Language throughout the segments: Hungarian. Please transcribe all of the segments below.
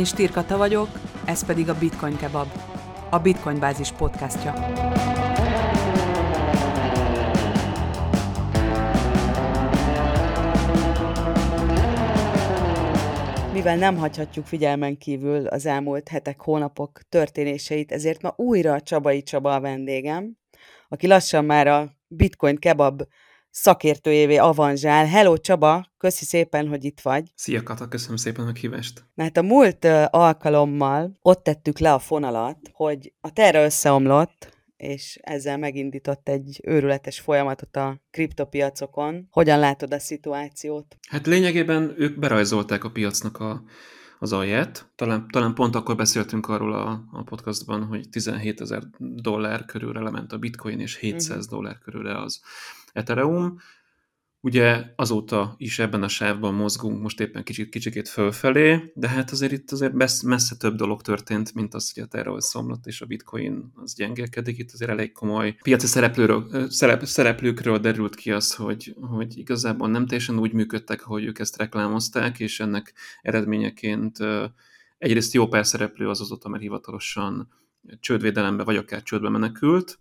Én Stirkata vagyok, ez pedig a Bitcoin Kebab, a Bitcoin Bázis podcastja. Mivel nem hagyhatjuk figyelmen kívül az elmúlt hetek, hónapok történéseit, ezért ma újra Csabai Csaba a vendégem, aki lassan már a Bitcoin Kebab szakértőjévé avanzsál. Hello Csaba, köszi szépen, hogy itt vagy. Szia Kata, köszönöm szépen a kívást. Na hát a múlt alkalommal ott tettük le a fonalat, hogy a terra összeomlott, és ezzel megindított egy őrületes folyamatot a kriptopiacokon. Hogyan látod a szituációt? Hát lényegében ők berajzolták a piacnak a, az alját. Talán, talán pont akkor beszéltünk arról a, a podcastban, hogy 17 ezer dollár körülre lement a bitcoin, és 700 uh-huh. Mhm. dollár körülre az Ethereum. Ugye azóta is ebben a sávban mozgunk, most éppen kicsit kicsikét fölfelé, de hát azért itt azért messze több dolog történt, mint az, hogy a Terra szomlott és a Bitcoin az gyengelkedik. Itt azért elég komoly piaci szereplőről, szerep, szereplőkről derült ki az, hogy, hogy igazából nem teljesen úgy működtek, ahogy ők ezt reklámozták, és ennek eredményeként egyrészt jó pár szereplő az azóta, mert hivatalosan csődvédelembe vagy akár csődbe menekült,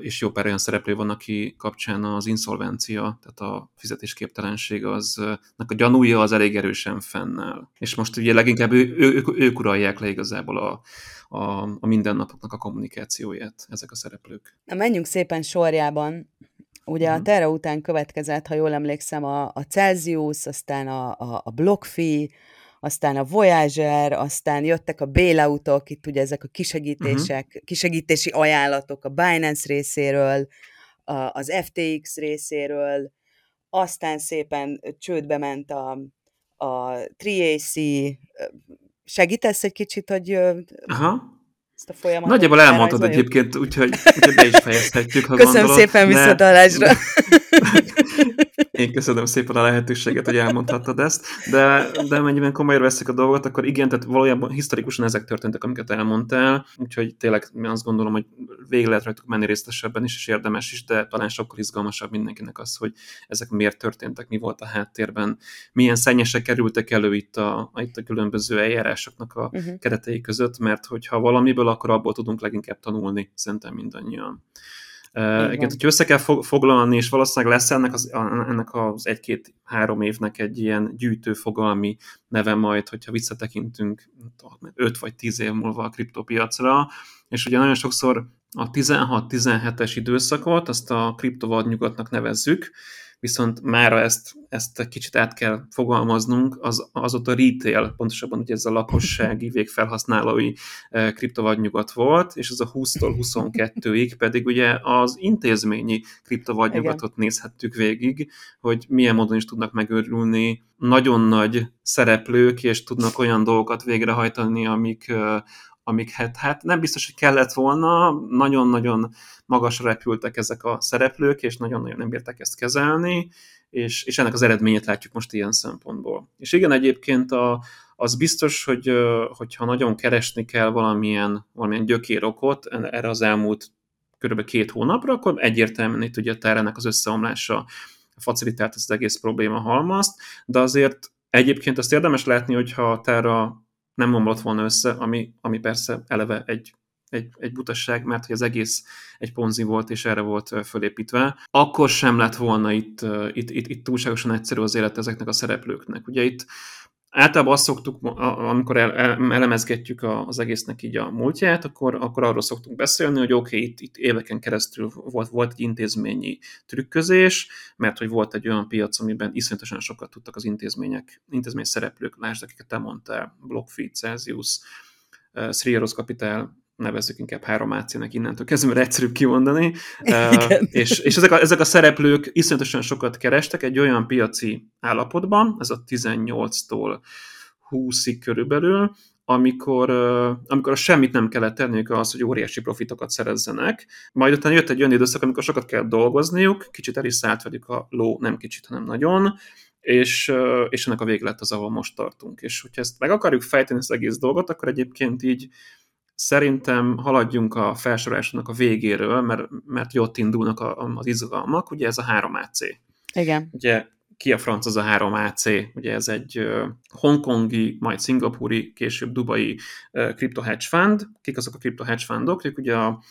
és jó pár olyan szereplő van, aki kapcsán az inszolvencia, tehát a fizetésképtelenség az, a gyanúja az elég erősen fennáll. És most ugye leginkább ő, ő, ők, ők uralják le igazából a, a, a mindennapoknak a kommunikációját, ezek a szereplők. Na menjünk szépen sorjában. Ugye uh-huh. a mhm. Terra után következett, ha jól emlékszem, a, a Celsius, aztán a, a, a BlockFi, aztán a Voyager, aztán jöttek a bailoutok, itt ugye ezek a kisegítések, uh-huh. kisegítési ajánlatok a Binance részéről, az FTX részéről, aztán szépen csődbe ment a, a Triac, segítesz egy kicsit, hogy Aha. ezt a folyamatot Nagyjából elmondtad egyébként, úgyhogy, úgyhogy be is fejezhetjük, ha Köszönöm gondolod. szépen visszatalásra. Én köszönöm szépen a lehetőséget, hogy elmondhattad ezt, de, de mennyiben komolyra veszik a dolgot, akkor igen, tehát valójában historikusan ezek történtek, amiket elmondtál, úgyhogy tényleg azt gondolom, hogy végig lehet rajtuk menni részletesebben is, és érdemes is, de talán sokkal izgalmasabb mindenkinek az, hogy ezek miért történtek, mi volt a háttérben, milyen szennyesek kerültek elő itt a, itt a különböző eljárásoknak a uh-huh. keretei között, mert hogyha valamiből, akkor abból tudunk leginkább tanulni, szerintem mindannyian. Uh, igen, hogyha össze kell foglalni, és valószínűleg lesz ennek az, ennek az egy-két-három évnek egy ilyen gyűjtőfogalmi neve majd, hogyha visszatekintünk 5 vagy 10 év múlva a kriptopiacra, és ugye nagyon sokszor a 16-17-es időszakot, azt a kriptovadnyugatnak nevezzük, viszont mára ezt, ezt kicsit át kell fogalmaznunk, az, az ott a retail, pontosabban ugye ez a lakossági végfelhasználói e, kriptovadnyugat volt, és az a 20-tól 22-ig pedig ugye az intézményi kriptovadnyugatot nézhettük végig, hogy milyen módon is tudnak megőrülni nagyon nagy szereplők, és tudnak olyan dolgokat végrehajtani, amik, e, amik hát, hát nem biztos, hogy kellett volna, nagyon-nagyon magasra repültek ezek a szereplők, és nagyon-nagyon nem bírták ezt kezelni, és, és ennek az eredményét látjuk most ilyen szempontból. És igen, egyébként a, az biztos, hogy hogyha nagyon keresni kell valamilyen, valamilyen gyökérokot erre az elmúlt kb. két hónapra, akkor egyértelműen itt ugye ennek az összeomlása facilitált az egész probléma halmazt, de azért egyébként azt érdemes látni, hogyha a nem omlott volna össze, ami, ami persze eleve egy egy, egy butasság, mert hogy az egész egy ponzi volt, és erre volt fölépítve, akkor sem lett volna itt, itt, itt, itt túlságosan egyszerű az élet ezeknek a szereplőknek. Ugye itt általában azt szoktuk, amikor elemezgetjük az egésznek így a múltját, akkor, akkor arról szoktunk beszélni, hogy oké, okay, itt, itt éveken keresztül volt, volt egy intézményi trükközés, mert hogy volt egy olyan piac, amiben iszonyatosan sokat tudtak az intézmények, intézmény szereplők, lásd, akiket te mondtál, BlockFi, Celsius, Srieros Capital, nevezzük inkább három AC-nek innentől kezdve, mert egyszerűbb kimondani. uh, és és ezek, a, ezek a szereplők iszonyatosan sokat kerestek egy olyan piaci állapotban, ez a 18-tól 20-ig körülbelül, amikor, amikor semmit nem kellett tenniük az, hogy óriási profitokat szerezzenek. Majd utána jött egy olyan időszak, amikor sokat kell dolgozniuk, kicsit el is szállt velük a ló, nem kicsit, hanem nagyon, és, és ennek a vége lett az, ahol most tartunk. És hogyha ezt meg akarjuk fejteni az egész dolgot, akkor egyébként így Szerintem haladjunk a felsorolásnak a végéről, mert, mert jót indulnak a, az izgalmak, ugye ez a 3AC. Igen. Ugye ki a franc az a 3AC, ugye ez egy hongkongi, majd szingapúri, később dubai crypto hedge fund. Kik azok a crypto hedge fundok? Ők ugye a,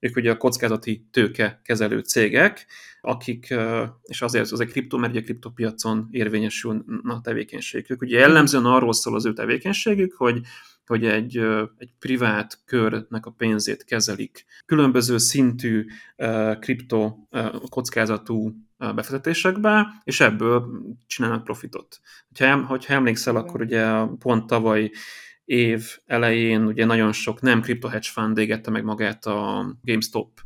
ők ugye a kockázati tőke kezelő cégek, akik, és azért az egy kriptó, mert ugye a kriptopiacon érvényesül a tevékenységük. Ugye jellemzően arról szól az ő tevékenységük, hogy hogy egy, egy privát körnek a pénzét kezelik. Különböző szintű kripto kockázatú befektetésekbe, és ebből csinálnak profitot. Ha, hogyha emlékszel, akkor ugye pont tavaly év elején ugye nagyon sok nem kripto hedge fund égette meg magát a GameStop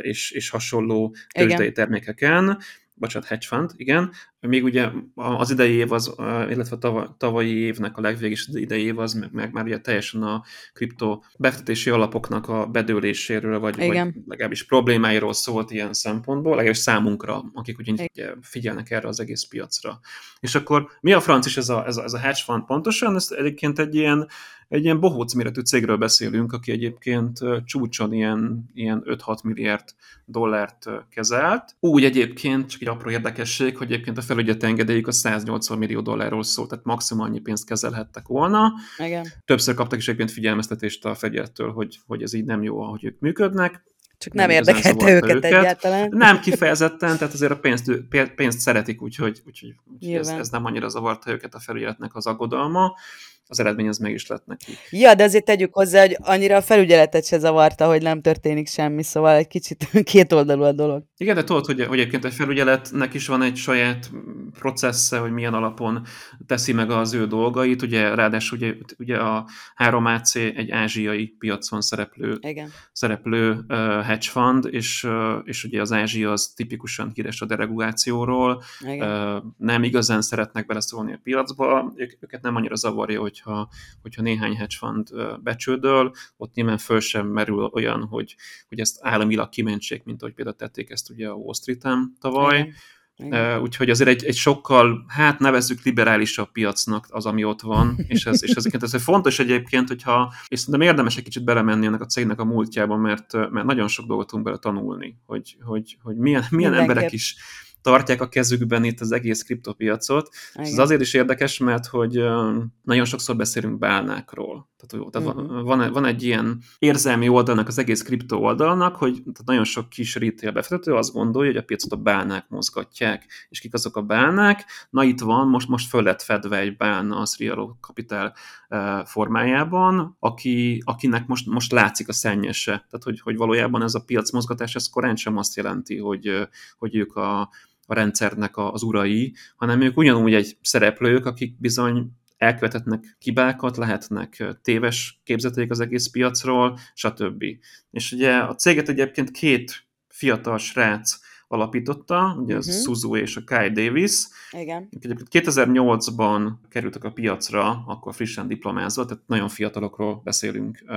és, és hasonló tőzsdei termékeken, bocsánat, hedge fund, igen, még ugye az idei év, az, illetve a tavalyi évnek a legvégés idei év az meg, meg már ugye teljesen a kripto befektetési alapoknak a bedőléséről, vagy, vagy legalábbis problémáiról szólt ilyen szempontból, legalábbis számunkra, akik ugye figyelnek erre az egész piacra. És akkor mi a franc is ez a, ez a, ez a hedge fund pontosan? Ez egyébként egy ilyen egy ilyen bohóc méretű cégről beszélünk, aki egyébként csúcson ilyen, ilyen 5-6 milliárd dollárt kezelt. Úgy egyébként, csak egy apró érdekesség, hogy egyébként a felügyet engedélyük a 180 millió dollárról szól, tehát maximum annyi pénzt kezelhettek volna. Igen. Többször kaptak is egyébként figyelmeztetést a fegyettől, hogy, hogy ez így nem jó, ahogy ők működnek. Csak nem, nem érdekelte őket, őket egyáltalán. Nem kifejezetten, tehát azért a pénzt, pénzt szeretik, úgyhogy, úgyhogy, úgyhogy ez, ez nem annyira zavarta őket a felügyeletnek az aggodalma az eredmény az meg is lett neki. Ja, de azért tegyük hozzá, hogy annyira a felügyeletet se zavarta, hogy nem történik semmi, szóval egy kicsit két oldalú a dolog. Igen, de tudod, hogy, hogy egyébként egy felügyeletnek is van egy saját processze, hogy milyen alapon teszi meg az ő dolgait. Ugye ráadásul ugye, ugye a 3AC egy ázsiai piacon szereplő, Igen. szereplő uh, hedge fund, és, uh, és ugye az Ázsia az tipikusan híres a deregulációról. Uh, nem igazán szeretnek beleszólni a piacba, ők, őket nem annyira zavarja, hogy hogyha, hogyha néhány hedge fund becsődöl, ott nyilván föl sem merül olyan, hogy, hogy ezt államilag kimentsék, mint ahogy például tették ezt ugye a Wall Street-en tavaly. Igen. Igen. Úgyhogy azért egy, egy sokkal, hát nevezzük liberálisabb piacnak az, ami ott van, és ez, és ezeket ez fontos egyébként, hogyha, és szerintem érdemes egy kicsit belemenni ennek a cégnek a múltjába, mert, mert nagyon sok dolgot tudunk bele tanulni, hogy, hogy, hogy milyen, milyen emberek is tartják a kezükben itt az egész kriptopiacot. Ez azért is érdekes, mert hogy nagyon sokszor beszélünk bálnákról. Tehát, tehát uh-huh. van, van egy ilyen érzelmi oldalnak az egész kripto oldalnak, hogy tehát nagyon sok kis retail befektető azt gondolja, hogy a piacot a bálnák mozgatják. És kik azok a bálnák? Na itt van, most, most föl lett fedve egy bálna a Real Capital formájában, aki, akinek most, most látszik a szennyese. Tehát, hogy, hogy valójában ez a piac mozgatás, ez korán sem azt jelenti, hogy, hogy ők a, a rendszernek az urai, hanem ők ugyanúgy egy szereplők, akik bizony elkövetetnek kibákat, lehetnek téves képzeteik az egész piacról, stb. És ugye a céget egyébként két fiatal srác alapította, ugye uh-huh. Suzu és a Kai Davis. Igen. 2008-ban kerültek a piacra, akkor frissen diplomázva, tehát nagyon fiatalokról beszélünk uh,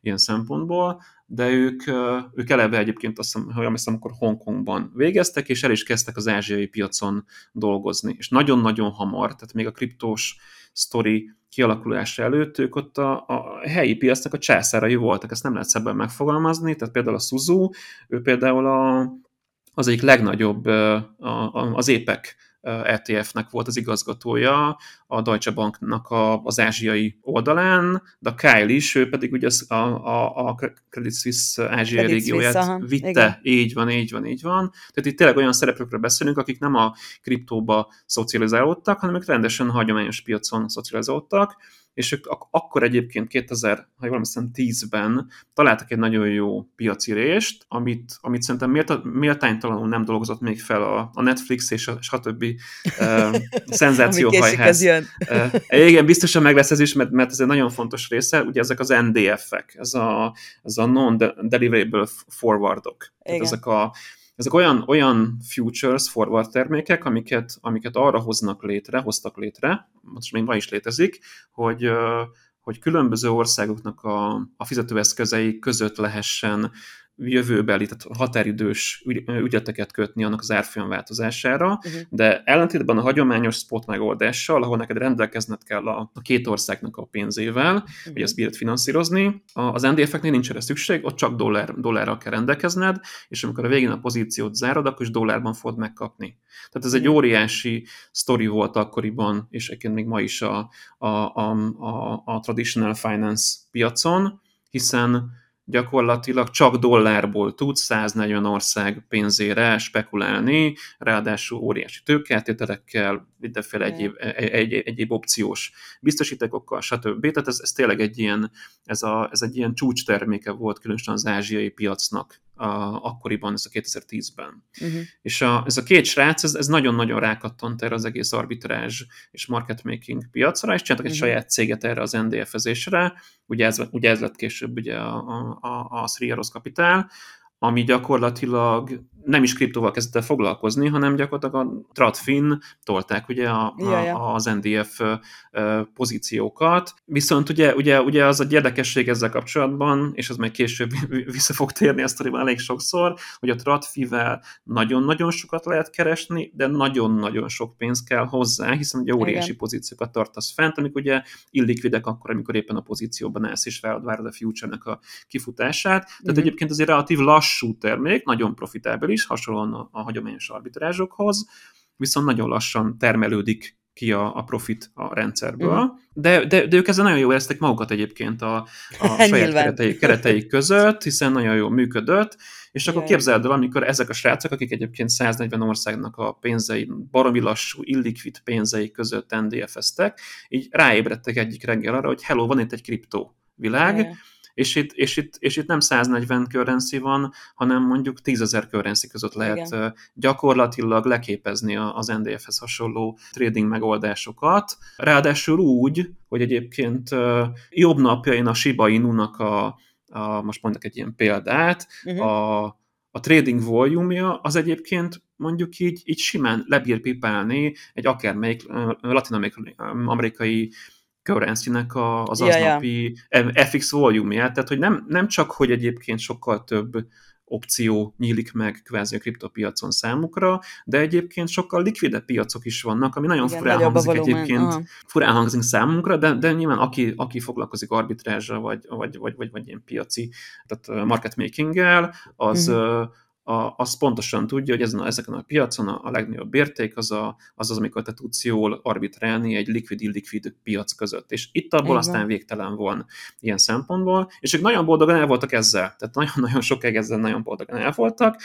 ilyen szempontból, de ők, uh, ők eleve egyébként azt hiszem, ha hiszem, akkor Hongkongban végeztek, és el is kezdtek az ázsiai piacon dolgozni. És nagyon-nagyon hamar, tehát még a kriptós sztori kialakulása előtt ők ott a, a helyi piacnak a császárai voltak, ezt nem lehet szebben megfogalmazni, tehát például a Suzu, ő például a, az egyik legnagyobb az épek ETF-nek volt az igazgatója a Deutsche Banknak a, az ázsiai oldalán, de a Kyle is, ő pedig ugye az, a, a, a Credit Suisse ázsiai Credit régióját Suisse, vitte. Igen. Így van, így van, így van. Tehát itt tényleg olyan szereplőkről beszélünk, akik nem a kriptóba szocializálódtak, hanem ők rendesen hagyományos piacon szocializálódtak, és ők ak- akkor egyébként 2000, ha jól 10-ben találtak egy nagyon jó piaci rést, amit, amit szerintem mélta, méltánytalanul nem dolgozott még fel a, a Netflix és a stb. uh, szenzációhajház. uh, igen, biztosan meg lesz ez is, mert, mert ez egy nagyon fontos része, ugye ezek az NDF-ek, ez a, ez a non-deliverable forwardok. Tehát ezek a ezek olyan, olyan futures, forward termékek, amiket, amiket arra hoznak létre, hoztak létre, most még ma is létezik, hogy, hogy különböző országoknak a, a fizetőeszközei között lehessen jövőbeli, tehát határidős ügyleteket kötni annak az árfolyam változására, uh-huh. de ellentétben a hagyományos spot megoldással, ahol neked rendelkezned kell a, a két országnak a pénzével, uh-huh. hogy ezt bírod finanszírozni, az NDF-eknél nincs erre szükség, ott csak dollár, dollárral kell rendelkezned, és amikor a végén a pozíciót zárod, akkor is dollárban fogod megkapni. Tehát ez egy mhm. óriási sztori volt akkoriban, és egyébként még ma is a, a, a, a, a traditional finance piacon, hiszen gyakorlatilag csak dollárból tud 140 ország pénzére spekulálni, ráadásul óriási tőkeáttételekkel, mindenféle egyéb, egy, egy, egyéb opciós biztosítékokkal, stb. Tehát ez, ez tényleg egy ilyen, ez, a, ez egy ilyen csúcs volt különösen az ázsiai piacnak a, akkoriban, ez a 2010-ben. Uh-huh. És a, ez a két srác, ez, ez nagyon-nagyon rákattant erre az egész arbitrázs és market making piacra, és csináltak egy uh-huh. saját céget erre az NDF-ezésre, ugye ez, ugye ez lett később ugye a, a, a, a Sri Capital, ami gyakorlatilag nem is kriptóval kezdett el foglalkozni, hanem gyakorlatilag a Tradfin tolták ugye a, ja, ja. az NDF pozíciókat. Viszont ugye, ugye, ugye az egy érdekesség ezzel kapcsolatban, és az majd később vissza fog térni a sztoriban elég sokszor, hogy a Tradfivel nagyon-nagyon sokat lehet keresni, de nagyon-nagyon sok pénz kell hozzá, hiszen ugye óriási Igen. pozíciókat tartasz fent, amik ugye illikvidek akkor, amikor éppen a pozícióban állsz, és várod, a future-nek a kifutását. Tehát uh-huh. egyébként azért relatív lassú termék, nagyon profitábilis, is, hasonlóan a, a hagyományos arbitrázsokhoz, viszont nagyon lassan termelődik ki a, a profit a rendszerből, uh-huh. de, de, de ők ezzel nagyon jól éreztek magukat egyébként a, a saját kereteik, kereteik között, hiszen nagyon jól működött, és akkor képzeld el, amikor ezek a srácok, akik egyébként 140 országnak a pénzei, baromi lassú, illikvid pénzei között NDF-eztek, így ráébredtek egyik reggel arra, hogy hello, van itt egy kriptó világ, yeah és itt, és itt, és itt nem 140 currency van, hanem mondjuk 10.000 currency között lehet Igen. gyakorlatilag leképezni az NDF-hez hasonló trading megoldásokat. Ráadásul úgy, hogy egyébként jobb napjain a Shiba Inu-nak a, a most mondok egy ilyen példát, uh-huh. a, a trading volume az egyébként mondjuk így, így simán lebír pipálni egy akármelyik latin-amerikai currency-nek a, az aznapi ja, ja. FX volume tehát hogy nem, nem csak, hogy egyébként sokkal több opció nyílik meg kvázi a kriptopiacon számukra, de egyébként sokkal likvidebb piacok is vannak, ami nagyon Igen, furán hangzik egyébként, Aha. furán hangzik számunkra, de, de nyilván aki, aki foglalkozik arbitrázsra, vagy, vagy, vagy, vagy, vagy ilyen piaci, tehát market making-el, az, uh-huh a, az pontosan tudja, hogy ezen a, ezeken a piacon a, a legnagyobb érték az, a, az az, amikor te tudsz jól arbitrálni egy likvid-illikvid piac között. És itt abból Igen. aztán végtelen van ilyen szempontból, és ők nagyon boldogan el voltak ezzel, tehát nagyon-nagyon sokáig ezzel nagyon boldogan el voltak,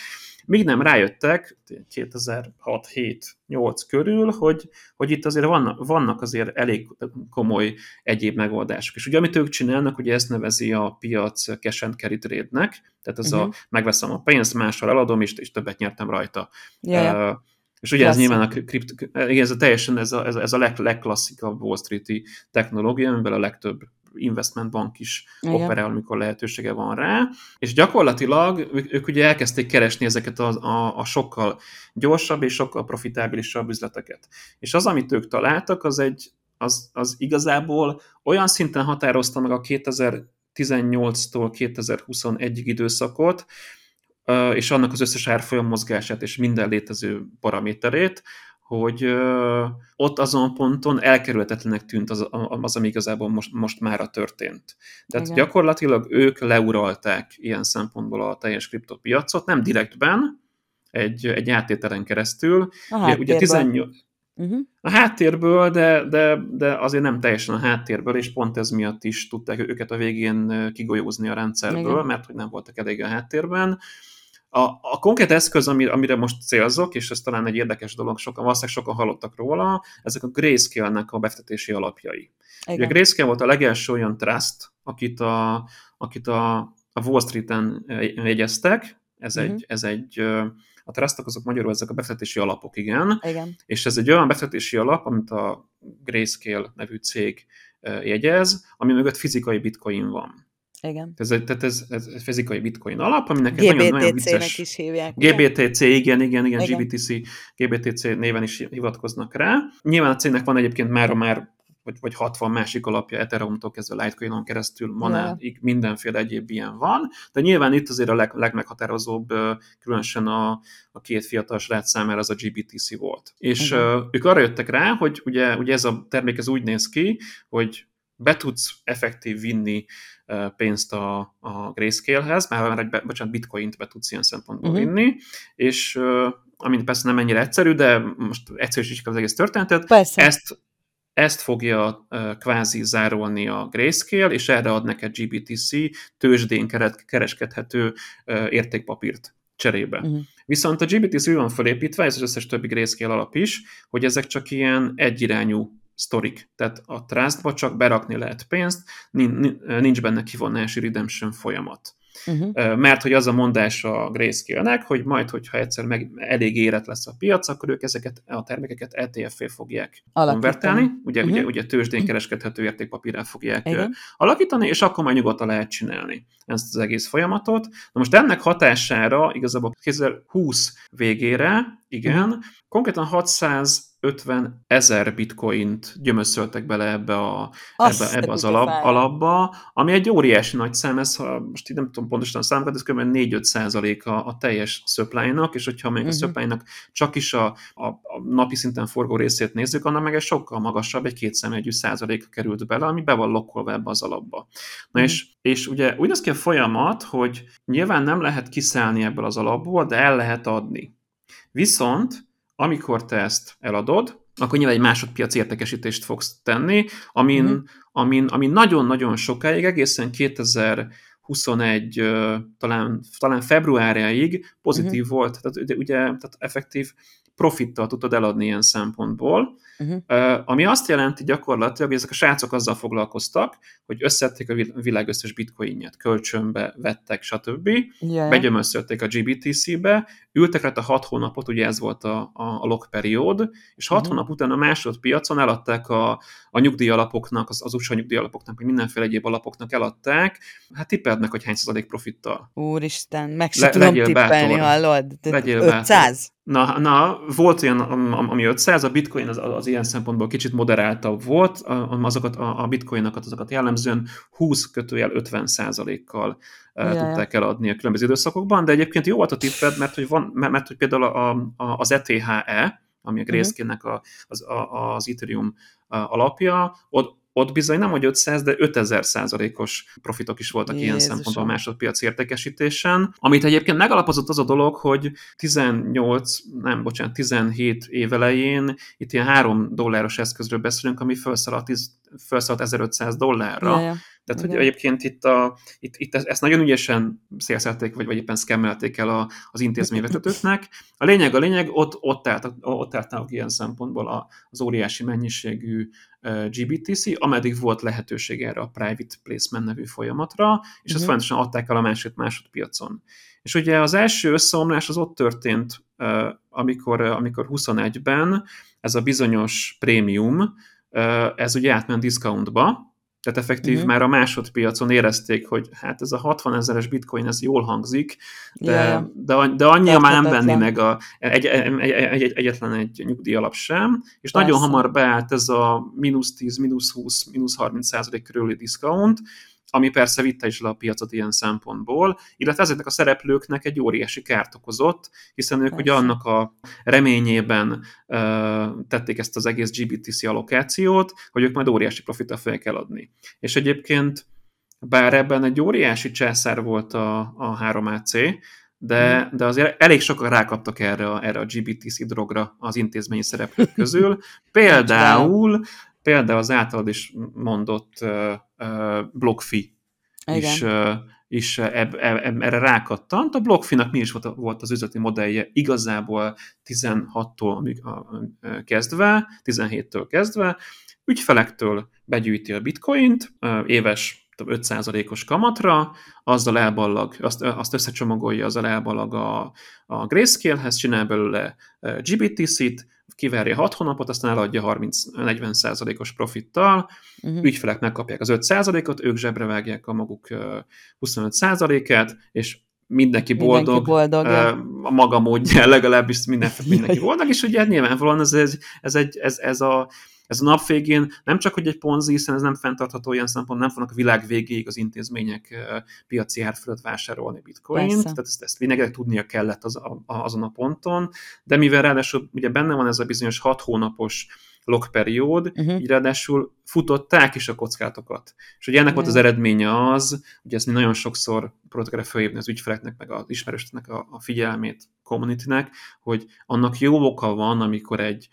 Míg nem rájöttek 2006-7-8 körül, hogy, hogy itt azért vannak, vannak azért elég komoly egyéb megoldások. És ugye amit ők csinálnak, ugye ezt nevezi a piac cash and carry trade-nek, tehát ez uh-huh. a mhm. megveszem a pénzt, máshol eladom, és, és többet nyertem rajta. Yeah. Uh, és ugye Klasszik. ez nyilván a kript, igen, ez a teljesen ez a, ez a, ez a leg, legklasszikabb Wall Street-i technológia, amivel a legtöbb investment bank is Igen. operál, amikor lehetősége van rá, és gyakorlatilag ők, ők ugye elkezdték keresni ezeket a, a, a sokkal gyorsabb és sokkal profitábilisabb üzleteket. És az, amit ők találtak, az egy az, az igazából olyan szinten határozta meg a 2018-tól 2021-ig időszakot, és annak az összes árfolyam mozgását és minden létező paraméterét, hogy ö, ott azon a ponton elkerülhetetlenek tűnt az, az ami igazából most, most már történt. Tehát Igen. gyakorlatilag ők leuralták ilyen szempontból a teljes kriptopiacot, nem direktben, egy, egy áttételen keresztül. A ugye, ugye 18, Uh-huh. A háttérből, de, de, de azért nem teljesen a háttérből, és pont ez miatt is tudták őket a végén kigolyózni a rendszerből, Igen. mert hogy nem voltak elég a háttérben. A, a konkrét eszköz, amire, amire most célzok, és ez talán egy érdekes dolog, sokan, valószínűleg sokan hallottak róla, ezek a Grayscale-nek a befektetési alapjai. Igen. Ugye a Grayscale volt a legelső olyan trust, akit a, akit a, a Wall Street-en jegyeztek, ez uh-huh. egy, ez egy a trustok azok magyarul ezek a befektetési alapok, igen. igen. És ez egy olyan befektetési alap, amit a Grayscale nevű cég jegyez, ami mögött fizikai bitcoin van. Igen. Ez, tehát ez, ez, ez fizikai bitcoin alap, aminek GBTC nagyon, nagyon vicces... is hívják. GBTC, igen, igen, igen, igen. GBTC, GBTC néven is hivatkoznak rá. Nyilván a cégnek van egyébként már, már vagy, vagy 60 másik alapja, Ethereum-tól kezdve Litecoin-on keresztül, Monáig, mindenféle egyéb ilyen van, de nyilván itt azért a leg, legmeghatározóbb, különösen a, a két fiatal srác számára az a GBTC volt. És uh-huh. ők arra jöttek rá, hogy ugye, ugye ez a termék ez úgy néz ki, hogy be tudsz effektív vinni pénzt a, a Grayscale-hez, már, már egy, bocsánat, bitcoint be tudsz ilyen szempontból uh-huh. vinni, és amint persze nem ennyire egyszerű, de most egyszerűsítsük az egész történetet, persze. ezt ezt fogja uh, kvázi zárolni a Grayscale, és erre ad neked GBTC tőzsdén kereskedhető uh, értékpapírt cserébe. Uh-huh. Viszont a GBTC úgy van felépítve, ez az összes többi Grayscale alap is, hogy ezek csak ilyen egyirányú sztorik. Tehát a Trustba csak berakni lehet pénzt, nincs benne kivonási redemption folyamat. Uh-huh. Mert hogy az a mondás a Grayscale-nek, hogy majd, hogyha egyszer meg elég éret lesz a piac, akkor ők ezeket a termékeket ETF-é fogják alakítani. konvertálni, ugye, uh-huh. ugye, ugye tőzsdén kereskedhető értékpapírrá fogják Igen. alakítani, és akkor már nyugodtan lehet csinálni ezt az egész folyamatot. Na most ennek hatására igazából 2020 végére, igen, uh-huh. konkrétan 600 50 ezer bitcoint gyömöszöltek bele ebbe, a, ebbe, ebbe az alap, alapba, ami egy óriási nagy szám, ez, ha most így nem tudom pontosan a számokat, ez kb. 4-5 százalék a, a teljes supply és hogyha még uh-huh. a mhm. supply csak is a, a, a napi szinten forgó részét nézzük, annak meg egy sokkal magasabb, egy kétszámjegyű százalék került bele, ami be van lokkolva ebbe az alapba. Na uh-huh. és, és ugye úgy néz ki a folyamat, hogy nyilván nem lehet kiszállni ebből az alapból, de el lehet adni. Viszont amikor te ezt eladod, akkor nyilván egy másodpiac értekesítést fogsz tenni, amin, mm. amin, amin nagyon-nagyon sokáig, egészen 2021 talán, talán februárjáig pozitív uh-huh. volt, tehát ugye, ugye tehát effektív profittal tudtad eladni ilyen szempontból, uh-huh. ami azt jelenti gyakorlatilag, hogy ezek a srácok azzal foglalkoztak, hogy összették a világ összes bitcoinját, kölcsönbe vettek, stb. Yeah. Begyömöszölték a GBTC-be, ültek rá a hat hónapot, ugye ez volt a, a, a lock periód, és hat uh-huh. hónap után a másodpiacon eladták a, a nyugdíjalapoknak, az, az USA nyugdíjalapoknak, vagy mindenféle egyéb alapoknak eladták, hát tippeld meg, hogy hány százalék profittal. Úristen, meg se Le, tudom tippelni, hallod? Legyél 500? Na, na, volt olyan, ami 500, a bitcoin az, az ilyen szempontból kicsit moderáltabb volt, azokat, a, a bitcoinokat, azokat jellemzően 20 kötőjel 50 százalékkal ja, tudták eladni a különböző időszakokban, de egyébként jó volt a tipped, mert hogy, van, mert, hogy például a, a, az ETHE, ami a mhm. Grayscale-nek a, az, a, az Ethereum alapja, ott, ott bizony nem, hogy 500, de 5000 százalékos profitok is voltak Jézusom. ilyen szempontból a másodpiac értékesítésen. Amit egyébként megalapozott az a dolog, hogy 18, nem, bocsánat, 17 év elején itt ilyen 3 dolláros eszközről beszélünk, ami felszaladt, felszaladt 1500 dollárra. Ja, ja. Tehát, hogy egyébként itt, a, itt, itt ezt nagyon ügyesen szélszelték, vagy, vagy éppen szkemmelték el a, az intézményvezetőknek. A lényeg, a lényeg, ott, ott, állt, ott álltak ilyen szempontból a, az óriási mennyiségű GBTC, ameddig volt lehetőség erre a private placement nevű folyamatra, és ezt mhm. folyamatosan adták el a másod, másodpiacon. És ugye az első összeomlás az ott történt, amikor, amikor 21-ben ez a bizonyos prémium, ez ugye átment discountba, tehát effektív uh-huh. már a másodpiacon érezték, hogy hát ez a 60 ezeres bitcoin, ez jól hangzik, de, yeah. de, de annyira már nem venni meg a, egy, egy, egy, egy, egyetlen egy nyugdíj alap sem, és Persze. nagyon hamar beállt ez a mínusz 10, mínusz 20, mínusz 30 százalék körüli discount, ami persze vitte is le a piacot ilyen szempontból, illetve ezeknek a szereplőknek egy óriási kárt okozott, hiszen ők ugye annak a reményében uh, tették ezt az egész GBTC allokációt, hogy ők majd óriási profittal fogják eladni. És egyébként bár ebben egy óriási császár volt a, a 3AC, de, hmm. de azért elég sokan rákaptak erre a, erre a GBTC drogra az intézményi szereplők közül. Például például az általad is mondott uh, uh, BlockFi is, uh, is eb, eb, erre rákattant. A BlockFi-nak mi is volt, volt az üzleti modellje igazából 16-tól kezdve, 17-től kezdve, ügyfelektől begyűjti a bitcoint, éves 5%-os kamatra, azzal elballag, azt, azt összecsomagolja, azzal elballag a, a Grayscale-hez, csinál belőle GBTC-t, kiverje 6 hónapot, aztán eladja 30-40 százalékos profittal, uh-huh. ügyfelek megkapják az 5 százalékot, ők zsebre vágják a maguk 25 százalékát, és mindenki boldog, mindenki boldog uh, a maga módján legalábbis minden, mindenki boldog, és ugye nyilvánvalóan ez, ez, ez, egy, ez, ez a Ez a nap végén nem csak, hogy egy ponzi, hiszen ez nem fenntartható ilyen szempont, nem fognak a világ végéig az intézmények piaci ár fölött vásárolni bitcoint, Persze. tehát ezt, ezt mindenkinek tudnia kellett az, a, azon a ponton, de mivel ráadásul ugye benne van ez a bizonyos hat hónapos lockperiód, uh-huh. így ráadásul futották is a kockátokat. És ugye ennek uh-huh. volt az eredménye az, hogy ezt nagyon sokszor próbáltak felhívni az ügyfeleknek, meg az ismerősöknek a, a figyelmét, communitynek, hogy annak jó oka van, amikor egy,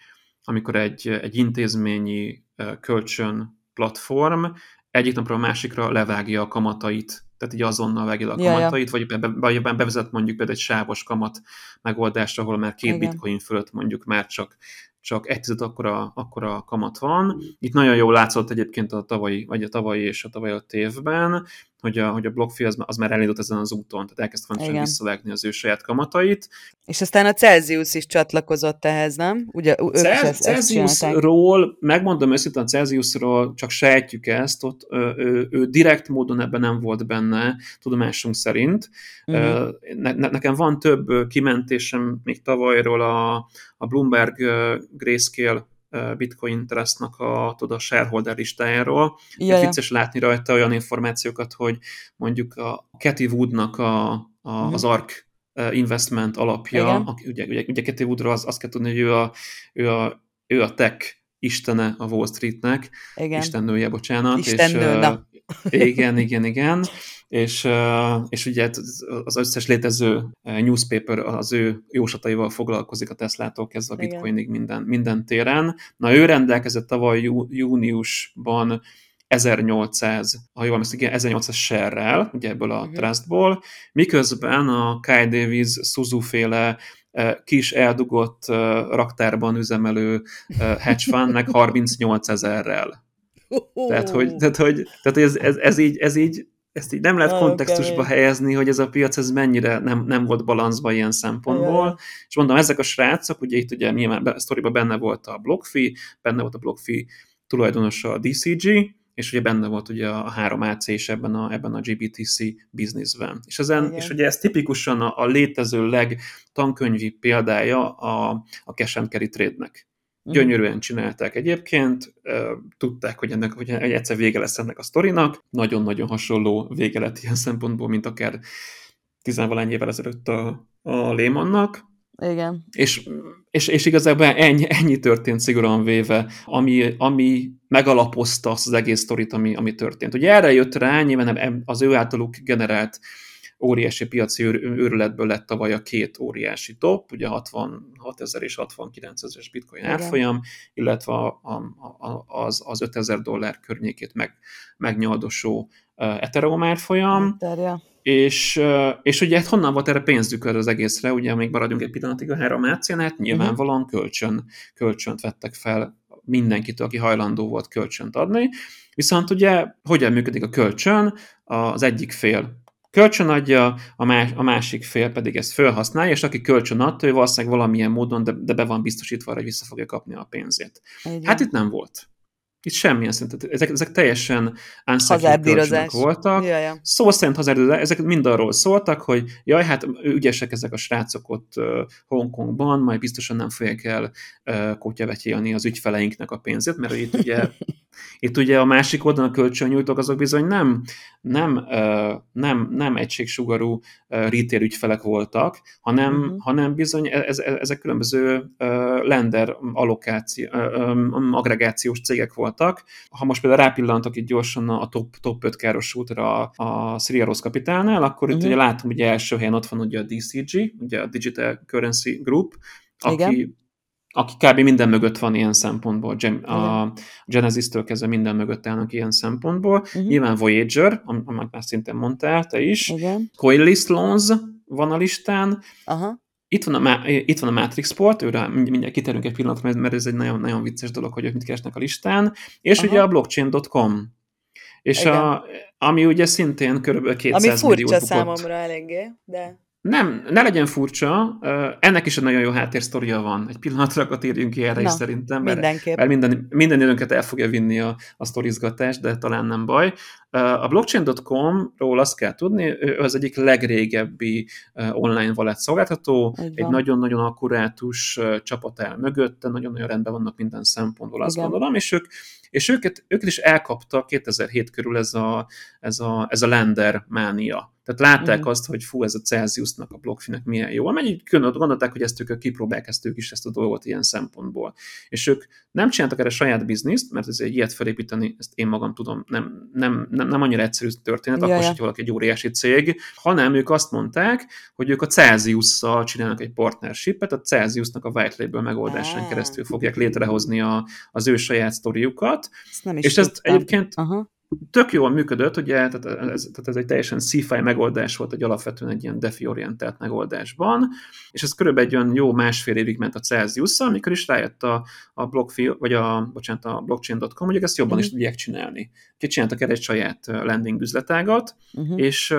amikor egy, egy intézményi kölcsön platform egyik napra a másikra levágja a kamatait, tehát így azonnal vágja a kamatait, ja, ja. vagy, vagy bevezet mondjuk például egy sávos kamat megoldást, ahol már két Igen. bitcoin fölött mondjuk már csak csak egy tized akkora, akkora kamat van. Itt nagyon jól látszott egyébként a tavalyi, vagy a tavalyi és a tavalyi évben, hogy a, hogy a BlockFi az, az már elindult ezen az úton, tehát elkezdte fontosan visszavágni az ő saját kamatait. És aztán a Celsius is csatlakozott ehhez, nem? Ugye Cel- Celsiusról, megmondom őszintén, a Celsiusról csak sejtjük ezt, ott ő, ő, ő direkt módon ebben nem volt benne, tudomásunk szerint. Uh-huh. Ne, ne, nekem van több kimentésem még tavalyról a, a Bloomberg Grayscale Bitcoin Trustnak a, tudod, a shareholder listájáról. Ja, vicces látni rajta olyan információkat, hogy mondjuk a Cathy Woodnak a, a, uh-huh. az ARK investment alapja, aki, ugye, ugye, ugye Cathy Woodról az, azt kell tudni, hogy ő a, ő a, ő a tech istene a Wall Streetnek, igen. istennője, bocsánat. Istennő, és, igen, igen, igen és, és ugye az összes létező newspaper az ő jósataival foglalkozik a Teslától kezdve a Bitcoinig minden, minden téren. Na ő rendelkezett tavaly jú, júniusban 1800, ha jól emlékszem, igen, 1800 share ugye ebből a uh-huh. trustból, miközben a Kai Davis Suzu féle kis eldugott raktárban üzemelő hedge fundnek 38 ezerrel. Tehát, hogy, tehát, hogy, tehát, hogy ez, ez, ez, így, ez így ezt így nem lehet oh, kontextusba okay. helyezni, hogy ez a piac ez mennyire nem, nem volt balanszban ilyen szempontból. Yeah. És mondom, ezek a srácok, ugye itt ugye nyilván a sztoriban benne volt a BlockFi, benne volt a BlockFi tulajdonosa a DCG, és ugye benne volt ugye a 3AC is ebben a, ebben a GBTC bizniszben. És, ezen, Igen. és ugye ez tipikusan a, a létező legtankönyvi példája a, a cash and carry trade-nek. Mhm. Gyönyörűen csinálták egyébként, tudták, hogy, ennek, hogy egyszer vége lesz ennek a sztorinak. Nagyon-nagyon hasonló vége lett ilyen szempontból, mint akár tizenvalány évvel ezelőtt a, a Lehmannak. Igen. És, és, és igazából ennyi, ennyi történt szigorúan véve, ami, ami megalapozta azt az egész sztorit, ami, ami történt. Ugye erre jött rá, nyilván az ő általuk generált óriási piaci őrületből lett tavaly a két óriási top, ugye 66 ezer és 69 ezeres bitcoin Igen. árfolyam, illetve a, a, az, az 5 ezer dollár környékét meg, megnyaldosó Ethereum árfolyam. És, és ugye hát honnan volt erre pénzük az egészre, ugye még maradjunk egy pillanatig a három átszén, hát nyilvánvalóan mhm. kölcsön, kölcsönt vettek fel mindenkitől, aki hajlandó volt kölcsönt adni. Viszont ugye hogyan működik a kölcsön? Az egyik fél kölcsön adja, a, más, a másik fél pedig ezt felhasználja, és aki kölcsön adta, ő valószínűleg valamilyen módon, de, de be van biztosítva hogy vissza fogja kapni a pénzét. Igen. Hát itt nem volt. Itt semmilyen szintet. Ezek, ezek teljesen unsecured voltak. Jaja. Szó szerint hazárdírozás, ezek mind arról szóltak, hogy jaj, hát ügyesek ezek a srácok ott Hongkongban, majd biztosan nem fogják el kotyavetyélni az ügyfeleinknek a pénzét, mert itt ugye Itt ugye a másik oldalon a kölcsönnyújtók azok bizony nem, nem, nem, nem egységsugarú retail ügyfelek voltak, hanem, uh-huh. hanem bizony e, ez, e, ezek különböző lender allokáció, agregációs cégek voltak. Ha most például rápillantok itt gyorsan a top, top 5 károsultra a, a Siriaros Kapitálnál, akkor uh-huh. itt ugye látom, hogy első helyen ott van ugye a DCG, ugye a Digital Currency Group, aki Igen aki kb. minden mögött van ilyen szempontból, a Genesis-től kezdve minden mögött állnak ilyen szempontból. Uh-huh. Nyilván Voyager, amit már szintén mondtál, te is. Igen. Coillist Loans van a listán. Aha. Itt van, a, itt van a Matrix Sport, őre mindjárt kiterünk egy pillanatra, mert ez egy nagyon, nagyon vicces dolog, hogy ők mit keresnek a listán, és Aha. ugye a blockchain.com. És a, ami ugye szintén kb. 200 Ami furcsa milliót számomra eléggé, de... nem, ne legyen furcsa, ennek is egy nagyon jó háttérsztoria van. Egy pillanatra akkor térjünk ki erre Na, is szerintem, mert, mert minden, minden időnket el fogja vinni a, a sztorizgatás, de talán nem baj. A blockchain.com-ról azt kell tudni, ő az egyik legrégebbi online wallet szolgáltató, egy nagyon-nagyon akkurátus csapat el mögötte, nagyon-nagyon rendben vannak minden szempontból, azt Igen. gondolom, és ők és őket, őket is elkapta 2007 körül ez a, ez a, ez a lender mánia. Tehát látták uh-huh. azt, hogy fú, ez a Celsiusnak, a blokkfinek milyen jó. Amennyit külön gondolták, hogy ezt ők kipróbálják ezt ők is ezt a dolgot ilyen szempontból. És ők nem csináltak erre saját bizniszt, mert ez egy ilyet felépíteni, ezt én magam tudom, nem, nem, nem, nem annyira egyszerű történet, Jaja. akkor hogy valaki egy óriási cég, hanem ők azt mondták, hogy ők a Celsius-szal csinálnak egy partnershipet, a Celsiusnak a white label megoldásán keresztül fogják létrehozni a, az ő saját sztoriukat. És ezt egyébként Aha tök jól működött, ugye, tehát ez, tehát ez egy teljesen sci megoldás volt, egy alapvetően egy ilyen defi-orientált megoldásban, és ez körülbelül egy olyan jó másfél évig ment a celsius amikor is rájött a, a blockfi, vagy a, bocsánat, a blockchain.com, hogy ezt jobban uh-huh. is tudják csinálni. Úgyhogy csináltak erre egy saját landing üzletágat, uh-huh. és,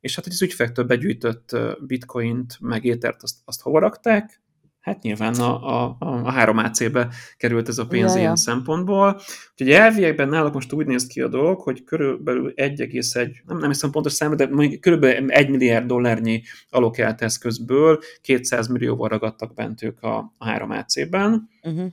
és hát az ügyfektől begyűjtött bitcoint, meg étert, azt, azt hova rakták? Hát nyilván a, a, a 3AC-be került ez a pénz ja, ilyen szempontból. Úgyhogy elviekben náluk most úgy néz ki a dolog, hogy körülbelül 1,1, nem, nem hiszem pontos számra, de mondjuk körülbelül 1 milliárd dollárnyi alokált eszközből 200 millióval ragadtak bent ők a, a 3AC-ben. Uh-huh.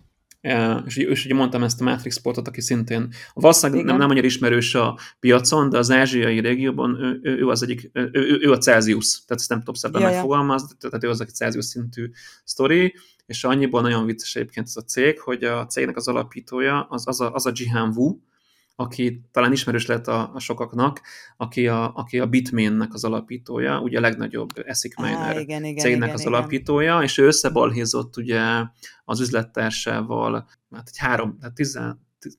És, és ugye mondtam ezt a Matrix sportot, aki szintén valószínűleg nem, nem annyira ismerős a piacon, de az ázsiai régióban ő, ő, az egyik, ő, ő, ő a Celsius, tehát ezt nem tudom szebben ja, megfogalmaz, tehát ő az egy Celsius szintű sztori, és annyiból nagyon vicces egyébként ez a cég, hogy a cégnek az alapítója az, az, a, az a Jihan Wu, aki talán ismerős lett a, a sokaknak, aki a, aki a Bitmain-nek az alapítója, ugye a legnagyobb ASIC miner ah, igen, igen, cégnek igen, az igen. alapítója, és ő összebalhézott ugye az üzlettársával, hát egy három, tehát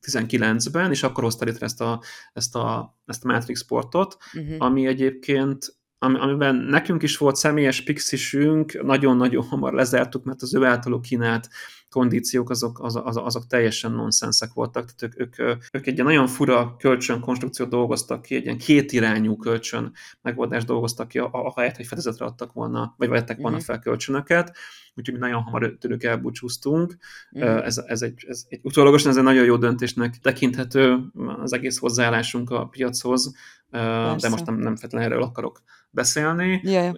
19-ben, és akkor hozta létre ezt a, ezt a, ezt a Matrix sportot, uh-huh. ami egyébként amiben nekünk is volt személyes pixisünk, nagyon-nagyon hamar lezártuk, mert az ő általuk kínált kondíciók azok, az, az, azok teljesen nonsenszek voltak, tehát ők, ők, ők egy nagyon fura kölcsönkonstrukciót dolgoztak ki, egy ilyen kétirányú kölcsön megoldást dolgoztak ki, ahelyett, hogy fedezetre adtak volna, vagy vettek volna mhm. fel kölcsönöket, úgyhogy mi nagyon hamar tőlük elbúcsúztunk. Mm. Ez, ez, egy, ez egy utólagosan ez egy nagyon jó döntésnek tekinthető az egész hozzáállásunk a piachoz, Persze. de most nem, nem feltétlenül erről akarok beszélni. Yeah.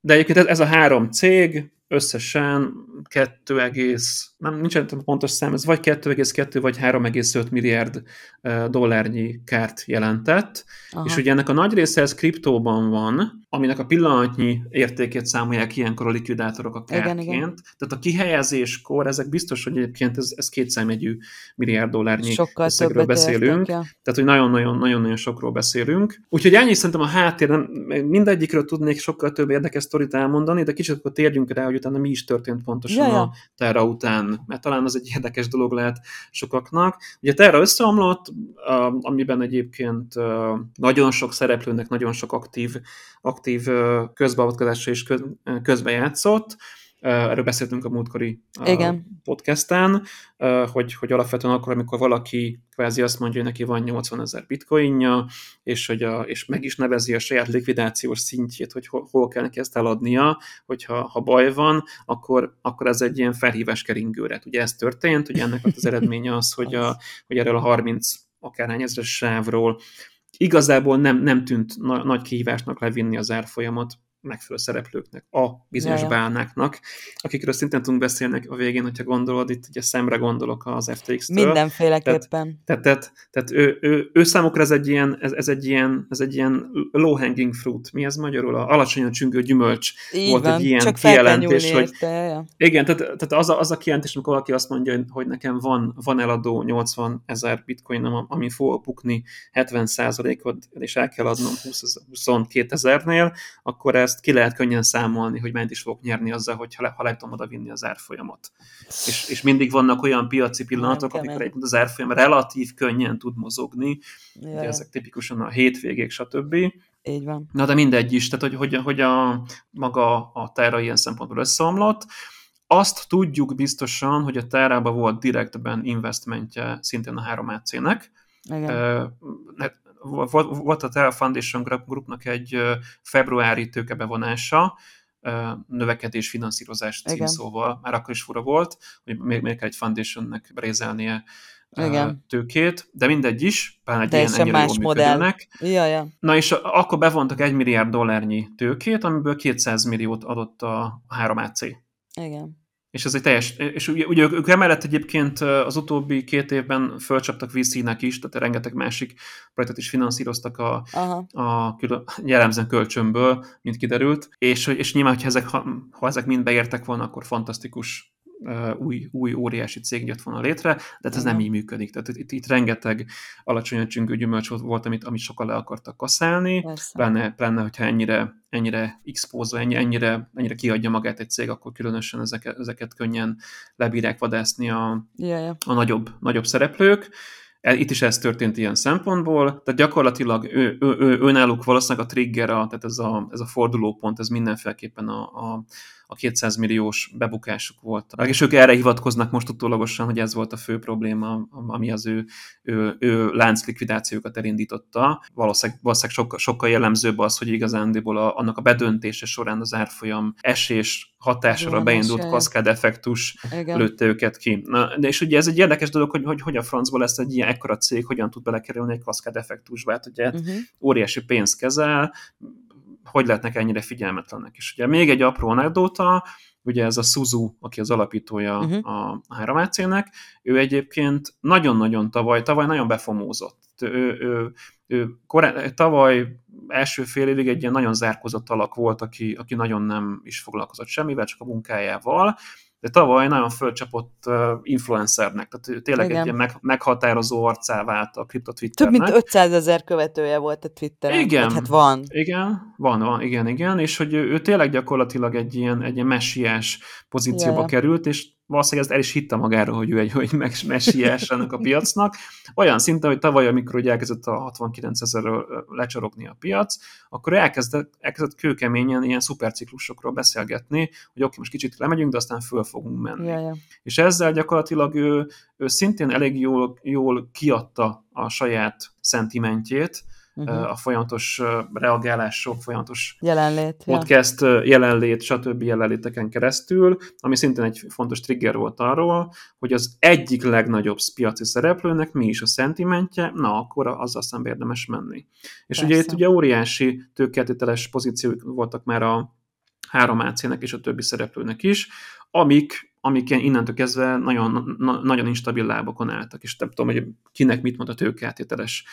De egyébként ez, ez a három cég, összesen 2, nem nincsen pontos szám, ez vagy 2,2 vagy 3,5 milliárd dollárnyi kárt jelentett, Aha. és ugye ennek a nagy része ez kriptóban van, aminek a pillanatnyi értékét számolják ilyenkor a likvidátorok a kárként. Igen, igen. Tehát a kihelyezéskor ezek biztos, hogy egyébként ez, ez kétszámegyű milliárd dollárnyi Sokkal összegről beszélünk. ja. Tehát, hogy nagyon-nagyon-nagyon sokról beszélünk. Úgyhogy ennyi szerintem a háttér, mindegyikről tudnék sokkal több érdekes sztorit elmondani, de kicsit akkor térjünk rá, hogy utána mi is történt pontosan ja, ja. a Terra után, mert talán az egy érdekes dolog lehet sokaknak. Ugye Terra összeomlott, amiben egyébként nagyon sok szereplőnek nagyon sok aktív, aktív közbeavatkozásra is közbejátszott, Erről beszéltünk a múltkori Igen. podcasten, hogy, hogy alapvetően akkor, amikor valaki kvázi azt mondja, hogy neki van 80 ezer bitcoinja, és, hogy a, és meg is nevezi a saját likvidációs szintjét, hogy hol, hol kell neki ezt eladnia, hogyha ha baj van, akkor, akkor ez egy ilyen felhívás keringőre. Ugye ez történt, ugye ennek az eredménye az, hogy, a, hogy erről a 30 akárhány ezres sávról igazából nem, nem tűnt na, nagy kihívásnak levinni az árfolyamat megfelelő szereplőknek, a bizonyos Jaja. bálnáknak, akikről szintén tudunk beszélni a végén, hogyha gondolod, itt ugye szemre gondolok az FTX-től. Mindenféleképpen. Tehát, tehát, tehát ő, ő, ő, számukra ez egy ilyen, ez, ez, egy ilyen, ez egy ilyen low hanging fruit. Mi ez magyarul? A alacsonyan csüngő gyümölcs Így volt van, egy ilyen csak kijelentés, hogy érte, ja. igen, tehát, tehát az, a, az a kijelentés, amikor valaki azt mondja, hogy nekem van, van eladó 80 ezer bitcoin, ami fog bukni 70 ot és el kell adnom 20, 22 ezernél, akkor ez ezt ki lehet könnyen számolni, hogy mennyit is fogok nyerni azzal, hogyha le, ha le tudom oda vinni az árfolyamot. És, és mindig vannak olyan piaci pillanatok, amikor egyébként az árfolyam relatív könnyen tud mozogni, Jaj. ugye ezek tipikusan a hétvégék, stb. Így van. Na de mindegy is, tehát hogy, hogy, hogy a, maga a Terra ilyen szempontból összeomlott. Azt tudjuk biztosan, hogy a Terra-ba volt direktben investmentje szintén a 3AC-nek. Volt a Terra Foundation Groupnak egy februári tőkebevonása, növekedés finanszírozás címszóval, már akkor is fura volt, hogy még, még kell egy foundationnek rézelnie igen. tőkét, de mindegy is, pláne egy ilyen ennyire más modell. Ja, ja. Na és akkor bevontak egy milliárd dollárnyi tőkét, amiből 200 milliót adott a 3AC. Igen. És ez egy teljes, és ugye, ugye ők emellett egyébként az utóbbi két évben fölcsaptak VC-nek is, tehát rengeteg másik projektet is finanszíroztak a, Aha. a külön, jellemzően kölcsönből, mint kiderült, és, és nyilván, hogyha ezek, ha, ha ezek mind beértek volna, akkor fantasztikus új, új óriási cég jött volna létre, de hát ez nem így működik. Tehát itt, itt rengeteg alacsony csüngő gyümölcs volt, amit, amit sokan le akartak kaszálni, pláne, pláne, hogyha ennyire, ennyire expózva, ennyi, ennyire, ennyire kiadja magát egy cég, akkor különösen ezeket, ezeket könnyen lebírják vadászni a, yeah, yeah. a nagyobb, nagyobb szereplők. E, itt is ez történt ilyen szempontból, tehát gyakorlatilag ő, ő, ő, ő náluk valószínűleg a trigger, a, tehát ez a, ez a fordulópont, ez mindenféleképpen a, a, a 200 milliós bebukásuk volt. És ők erre hivatkoznak most utólagosan, hogy ez volt a fő probléma, ami az ő, ő, ő lánclikvidációkat elindította. Valószínűleg, valószínűleg sokkal, sokkal jellemzőbb az, hogy igazándiból a, annak a bedöntése során az árfolyam esés hatására Jó, beindult kaszkád effektus lőtte őket ki. Na, de és ugye ez egy érdekes dolog, hogy, hogy, hogy a francból lesz egy ilyen ekkora cég, hogyan tud belekerülni egy kaszkád effektusba. Hát ugye uh-huh. óriási pénzt kezel, hogy lehetnek ennyire figyelmetlenek. És ugye még egy apró anekdóta, ugye ez a Suzu, aki az alapítója uh-huh. a 3 nek ő egyébként nagyon-nagyon tavaly, tavaly nagyon befomózott. Ő, ő, ő korá, tavaly első fél évig egy ilyen nagyon zárkozott alak volt, aki, aki nagyon nem is foglalkozott semmivel, csak a munkájával, de tavaly nagyon fölcsapott influencernek, tehát tényleg Igen. egy ilyen meg, meghatározó arcá vált a kripto Twitternek. Több mint 500 ezer követője volt a Twitteren. Igen. hát van. Igen, van, van, igen, igen, és hogy ő, ő tényleg gyakorlatilag egy ilyen, egy ilyen messiás pozícióba yeah. került, és valószínűleg ezt el is hitte magáról, hogy ő egy hogy messiás ennek a piacnak. Olyan szinten, hogy tavaly, amikor ugye elkezdett a 69 ezerről lecsorogni a piac, akkor elkezdett, elkezdett kőkeményen ilyen szuperciklusokról beszélgetni, hogy oké, most kicsit lemegyünk, de aztán föl fogunk menni. Ja, ja. És ezzel gyakorlatilag ő, ő szintén elég jól, jól kiadta a saját szentimentjét, uh-huh. a folyamatos reagálások, folyamatos jelenlét, podcast, ja. jelenlét, stb. jelenléteken keresztül, ami szintén egy fontos trigger volt arról, hogy az egyik legnagyobb piaci szereplőnek mi is a szentimentje, na akkor azzal szembe érdemes menni. És Persze. ugye itt ugye óriási tőkeltételes pozíciók voltak már a 3 AC-nek és a többi szereplőnek is, amik amik innentől kezdve nagyon, na, nagyon instabil lábokon álltak, és nem tudom, hogy kinek mit mond a tőkeáttételes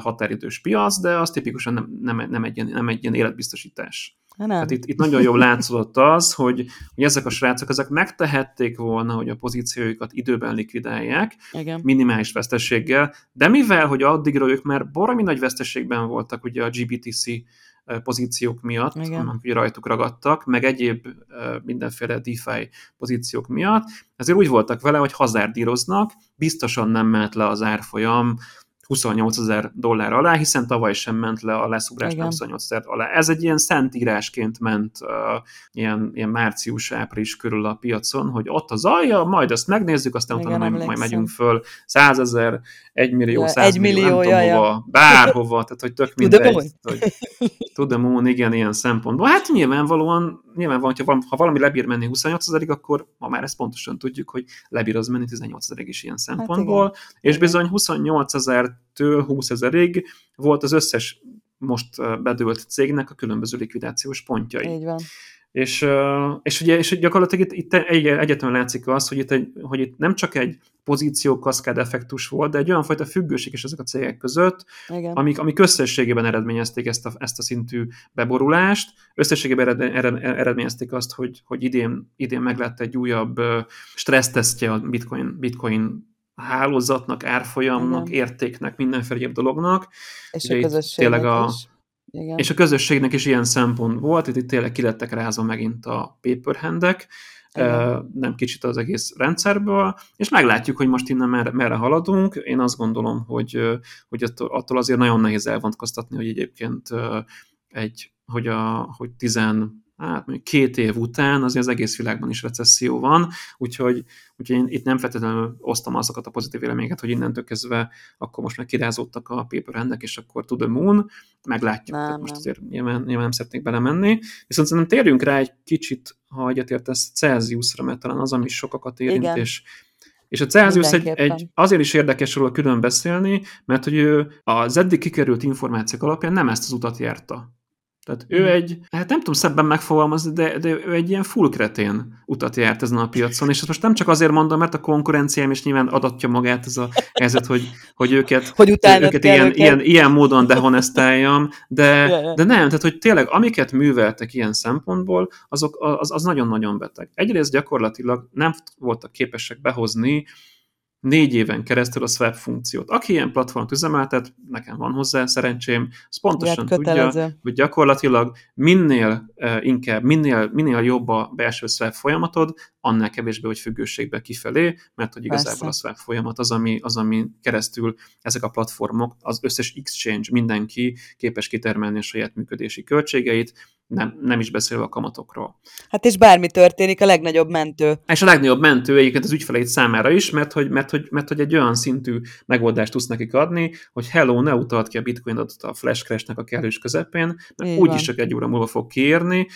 határidős piac, de az tipikusan nem, nem, nem, egy, ilyen, nem egy ilyen életbiztosítás. Nem. Tehát itt, itt nagyon jól látszódott az, hogy, hogy ezek a srácok ezek megtehették volna, hogy a pozíciójukat időben likvidálják, Igen. minimális veszteséggel, de mivel, hogy addigra ők már baromi nagy veszteségben voltak ugye a GBTC pozíciók miatt, Igen. amik rajtuk ragadtak, meg egyéb mindenféle DeFi pozíciók miatt, ezért úgy voltak vele, hogy hazárdíroznak, biztosan nem ment le az árfolyam 28 ezer dollár alá, hiszen tavaly sem ment le a leszugrás 28 ezer alá. Ez egy ilyen szentírásként ment uh, ilyen, ilyen március-április körül a piacon, hogy ott az alja, majd azt megnézzük, aztán Igen, utána majd, majd megyünk föl 100 ezer, 1 millió, 100 millió, millió nem tudom hova, bárhova, tehát hogy tök mindegy. Tudom, moon, igen, ilyen szempontból. Hát nyilvánvalóan, nyilvánvalóan, hogyha ha valami lebír menni 28 ezerig, akkor ma már ezt pontosan tudjuk, hogy lebír az menni 18 ezerig is ilyen hát szempontból, hát és igen. bizony 28 ezer től 20 ezerig volt az összes most bedőlt cégnek a különböző likvidációs pontjai. Így van. És, és ugye és gyakorlatilag itt, itt egyetemen látszik az, hogy itt, egy, hogy itt nem csak egy pozíció kaszkád effektus volt, de egy olyan fajta függőség is ezek a cégek között, Igen. amik, amik összességében eredményezték ezt a, ezt a szintű beborulást, összességében ered, eredményezték azt, hogy, hogy idén, idén meglett egy újabb stressztesztje a bitcoin, bitcoin hálózatnak, árfolyamnak, Igen. értéknek, mindenféle egyéb dolognak. És Ugye a közösségnek a, is. Igen. És a közösségnek is ilyen szempont volt, itt, itt tényleg kilettek rázva megint a paperhandek, nem kicsit az egész rendszerből, és meglátjuk, hogy most innen merre, merre haladunk. Én azt gondolom, hogy, hogy attól azért nagyon nehéz elvontkoztatni, hogy egyébként egy, hogy, a, hogy 10 hát mondjuk két év után azért az egész világban is recesszió van, úgyhogy, úgyhogy én itt nem feltétlenül osztom azokat a pozitív véleményeket, hogy innentől kezdve akkor most már kirázódtak a paper és akkor to the moon, meglátjuk. Nem, Tehát most azért nyilván, nyilván nem szeretnék belemenni. Viszont szerintem térjünk rá egy kicsit, ha egyetértesz, Celsiusra, mert talán az, ami sokakat érint, Igen. és és a Celsius egy, egy, azért is érdekes róla külön beszélni, mert hogy ő az eddig kikerült információk alapján nem ezt az utat járta. Tehát ő mhm. egy, hát nem tudom szebben megfogalmazni, de, de ő egy ilyen full kretén utat járt ezen a piacon, és ezt most nem csak azért mondom, mert a konkurenciám is nyilván adatja magát ez a helyzet, hogy, hogy őket, hogy őket, ilyen, őket. Ilyen, ilyen módon dehonesztáljam, de, de nem, tehát hogy tényleg amiket műveltek ilyen szempontból, azok, az, az nagyon-nagyon beteg. Egyrészt gyakorlatilag nem voltak képesek behozni négy éven keresztül a swap funkciót. Aki ilyen platformot üzemeltet, nekem van hozzá szerencsém, az pontosan tudja, hogy gyakorlatilag minél uh, inkább, minél, minél jobb a belső swap folyamatod, annál kevésbé vagy függőségbe kifelé, mert hogy igazából Persze. a swap folyamat az ami, az, ami keresztül ezek a platformok, az összes exchange, mindenki képes kitermelni a saját működési költségeit, nem, nem is beszélve a kamatokról. Hát és bármi történik, a legnagyobb mentő. És a legnagyobb mentő egyébként az ügyfeleit számára is, mert hogy, mert, hogy, mert hogy egy olyan szintű megoldást tudsz nekik adni, hogy hello, ne utalt ki a bitcoin adatot a flash crash-nek a kellős közepén, mert úgyis csak egy óra múlva fog kiérni,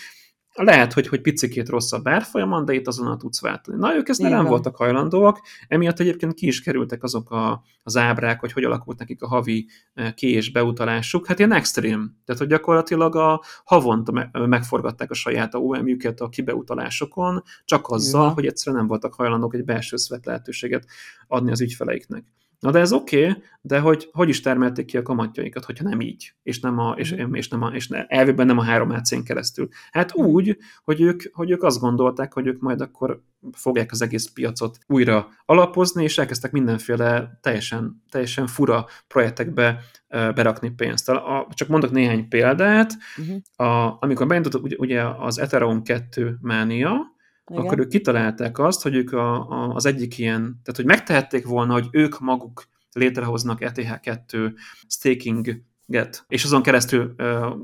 lehet, hogy, hogy picikét rosszabb árfolyamon, de itt azonnal tudsz váltani. Na, ők ezt nem voltak hajlandóak, emiatt egyébként ki is kerültek azok a, az ábrák, hogy hogy alakult nekik a havi e, ki- és beutalásuk. Hát ilyen extrém. Tehát, hogy gyakorlatilag a havonta megforgatták a saját OM-jüket a kibeutalásokon, csak azzal, Igen. hogy egyszerűen nem voltak hajlandók egy belső szvet lehetőséget adni az ügyfeleiknek. Na de ez oké, okay, de hogy, hogy is termelték ki a kamatjaikat, hogyha nem így, és nem a, és, mhm. és nem a, és ne, elvében nem a három ac keresztül. Hát úgy, hogy ők, hogy ők azt gondolták, hogy ők majd akkor fogják az egész piacot újra alapozni, és elkezdtek mindenféle teljesen, teljesen fura projektekbe berakni pénzt. A, csak mondok néhány példát. Uh-huh. A, amikor beindult ugye az Ethereum 2 mánia, igen. akkor ők kitalálták azt, hogy ők a, a, az egyik ilyen, tehát hogy megtehették volna, hogy ők maguk létrehoznak ETH2 stakinget, és azon keresztül ö,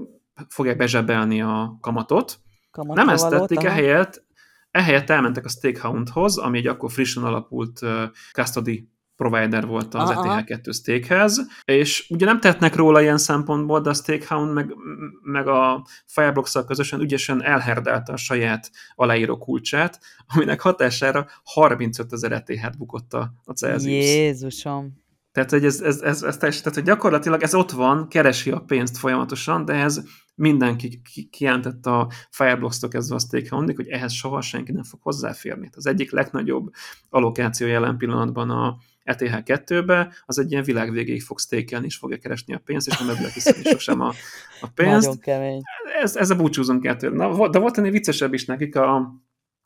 fogják bezsebelni a kamatot. Kamatta Nem ezt tették, ehelyett, ehelyett elmentek a Stakehoundhoz, ami egy akkor frissen alapult uh, custody provider volt az ETH2 Stakehez, és ugye nem tehetnek róla ilyen szempontból, de a Stakehound meg, meg a fireblocks közösen ügyesen elherdelte a saját aláíró kulcsát, aminek hatására 35 ezer ETH-t bukott a, a Celsius. Jézusom! Tehát, hogy ez, ez, ez, ez, ez, tehát, hogy gyakorlatilag ez ott van, keresi a pénzt folyamatosan, de ez mindenki kijelentett a Fireblocks-tól kezdve a stakehound hogy ehhez soha senki nem fog hozzáférni. Az egyik legnagyobb allokáció jelen pillanatban a, ETH2-be, az egy ilyen világ végéig fog stakelni, és fogja keresni a pénzt, és nem ebből kiszedni sosem a, a pénzt. Nagyon kemény. Ez, ez a búcsúzunk kettő. Na, de volt ennél viccesebb is nekik a,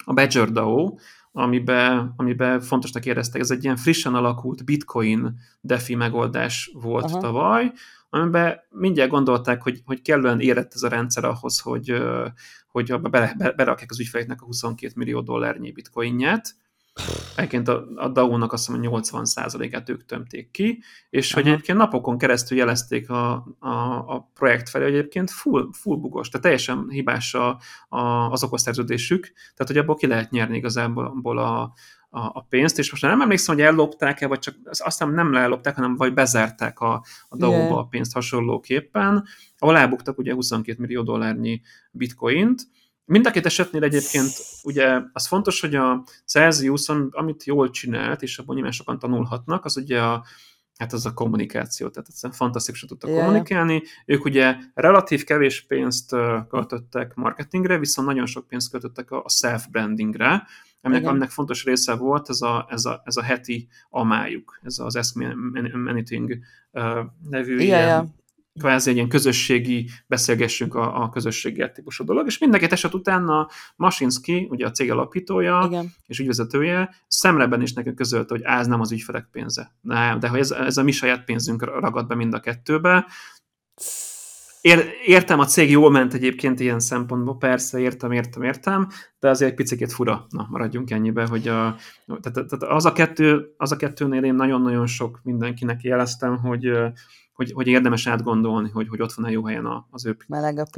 a Badger DAO, amiben, amiben fontosnak éreztek, ez egy ilyen frissen alakult bitcoin defi megoldás volt Aha. tavaly, amiben mindjárt gondolták, hogy, hogy kellően érett ez a rendszer ahhoz, hogy, hogy bele, berakják az ügyfeleknek a 22 millió dollárnyi bitcoinját, Egyébként a, a DAO-nak azt mondom, 80%-át ők tömték ki, és Aha. hogy egyébként napokon keresztül jelezték a, a, a projekt felé, hogy egyébként full, full bugos, tehát teljesen hibás a, a, az okoszerződésük, tehát hogy abból ki lehet nyerni igazából a, a, a pénzt, és most nem emlékszem, hogy ellopták-e, vagy csak aztán nem ellopták, hanem vagy bezárták a, a DAO-ba yeah. a pénzt hasonlóképpen, ahol elbuktak ugye 22 millió dollárnyi bitcoint, Mind a két esetnél egyébként ugye az fontos, hogy a Celsius, amit jól csinált, és abban nyilván sokan tanulhatnak, az ugye a, hát az a kommunikáció, tehát egyszerűen fantasztikusan tudtak yeah. kommunikálni. Ők ugye relatív kevés pénzt költöttek marketingre, viszont nagyon sok pénzt költöttek a self-brandingre, aminek, aminek fontos része volt ez a, ez a, ez a heti amájuk, ez az Ask Me Anything nevű yeah, ilyen, kvázi egy ilyen közösségi, beszélgessünk a, a közösségi típusú dolog, és mindenki eset után a Masinski, ugye a cég alapítója Igen. és ügyvezetője, szemleben is nekünk közölte, hogy ez nem az ügyfelek pénze. Nem, de hogy ez, ez a mi saját pénzünk ragad be mind a kettőbe. Ér, értem, a cég jól ment egyébként ilyen szempontból, persze, értem, értem, értem, de azért egy picit fura. Na, maradjunk ennyibe, hogy a, tehát, tehát az, a kettő, az a kettőnél én nagyon-nagyon sok mindenkinek jeleztem, hogy hogy, hogy érdemes átgondolni, hogy, hogy ott van-e jó helyen az ő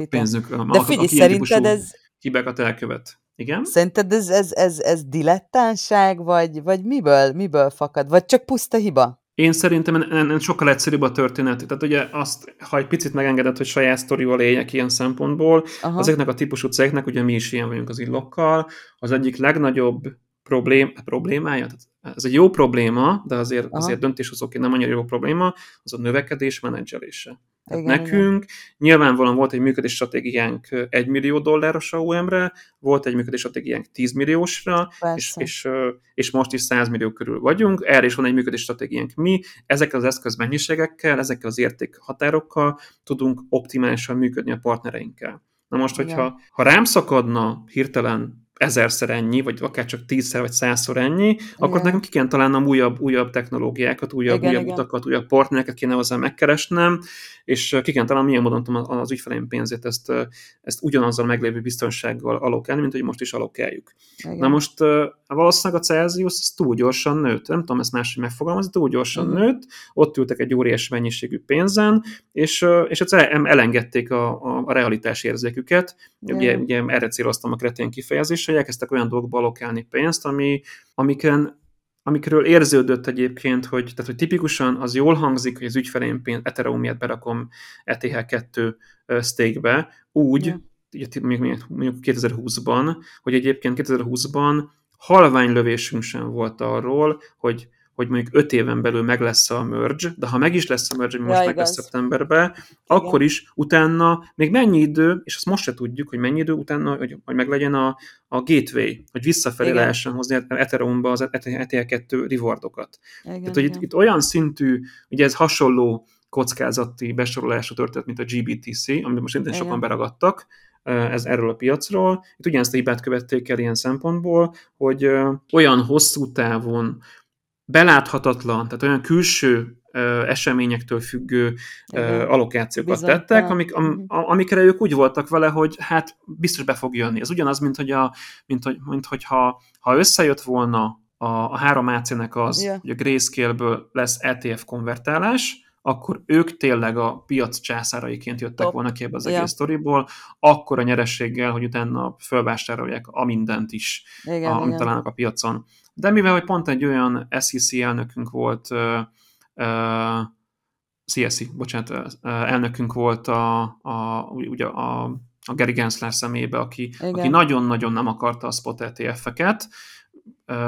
pénzük. De figyelj, szerinted ez, hibákat elkövet. Igen? Szerinted ez, ez, ez, ez dilettánság, vagy, vagy miből, miből fakad? Vagy csak puszta hiba? Én szerintem ennél sokkal egyszerűbb a történet. Tehát ugye azt, ha egy picit megengedett, hogy saját sztorival éljek ilyen szempontból, Aha. ezeknek a típusú cégeknek, ugye mi is ilyen vagyunk az illokkal, az egyik legnagyobb problém, problémája, tehát ez egy jó probléma, de azért, Aha. azért döntéshozóként nem annyira jó probléma, az a növekedés menedzselése. Tehát igen, nekünk igen. nyilvánvalóan volt egy működés stratégiánk 1 millió dolláros AUM-re, volt egy működés stratégiánk 10 milliósra, és, és, és most is 100 millió körül vagyunk, erre is van egy működés stratégiánk mi, ezekkel az eszközmennyiségekkel, ezekkel az értékhatárokkal tudunk optimálisan működni a partnereinkkel. Na most, hogyha ha rám szakadna hirtelen ezerszer ennyi, vagy akár csak tízszer vagy százszor ennyi, igen. akkor nekem ki kell találnom újabb, újabb technológiákat, újabb, igen, újabb igen. utakat, újabb partnereket kéne hozzá megkeresnem, és ki kell találnom, milyen módon tudom az ügyfeleim pénzét ezt, ezt ugyanazzal meglévő biztonsággal alokálni, mint hogy most is alokáljuk. Igen. Na most valószínűleg a Celsius ez túl gyorsan nőtt, nem tudom ezt máshogy megfogalmazni, túl gyorsan uh-huh. nőtt, ott ültek egy óriási mennyiségű pénzen, és, és egyszerűen elengedték a, a, a realitás érzéküket. Ugye, ugye erre céloztam a kretén kifejezést, hogy elkezdtek olyan dolgokba alokálni pénzt, ami, amiken amikről érződött egyébként, hogy, tehát, hogy tipikusan az jól hangzik, hogy az ügyfeleim pénzt Ethereum miatt berakom ETH2 stake-be, úgy, yeah. ugye, mondjuk 2020-ban, hogy egyébként 2020-ban halvány lövésünk sem volt arról, hogy hogy mondjuk öt éven belül meg lesz a merge, de ha meg is lesz a merge, most ja, meg lesz szeptemberben, akkor is utána még mennyi idő, és azt most se tudjuk, hogy mennyi idő utána, hogy, hogy meg legyen a, a gateway, hogy visszafelé igen. lehessen hozni Ethereum-ba az ETH2 rewardokat. Igen, Tehát, hogy itt, itt olyan szintű, ugye ez hasonló kockázati besorolásra történt, mint a GBTC, amit most szintén sokan beragadtak, ez erről a piacról. Itt ugyanezt a hibát követték el ilyen szempontból, hogy olyan hosszú távon beláthatatlan, tehát olyan külső eseményektől függő Igen. allokációkat Bizony, tettek, amik, am, mhm. amikre ők úgy voltak vele, hogy hát biztos be fog jönni. Ez ugyanaz, mint hogy, a, mint, hogy, mint hogy ha, ha összejött volna a, a három AC-nek az, yeah. hogy a Grayscale-ből lesz ETF konvertálás, akkor ők tényleg a piac császáraiként jöttek Top. volna ki ebbe az ja. egész sztoriból, akkor a nyerességgel, hogy utána fölvásárolják a mindent is, igen, a, amit találnak a piacon. De mivel, hogy pont egy olyan SEC elnökünk volt, uh, uh, CSC, bocsánat, uh, elnökünk volt a, a, ugye a, a Gary Gensler szemébe, aki, aki nagyon-nagyon nem akarta a spot ETF-eket,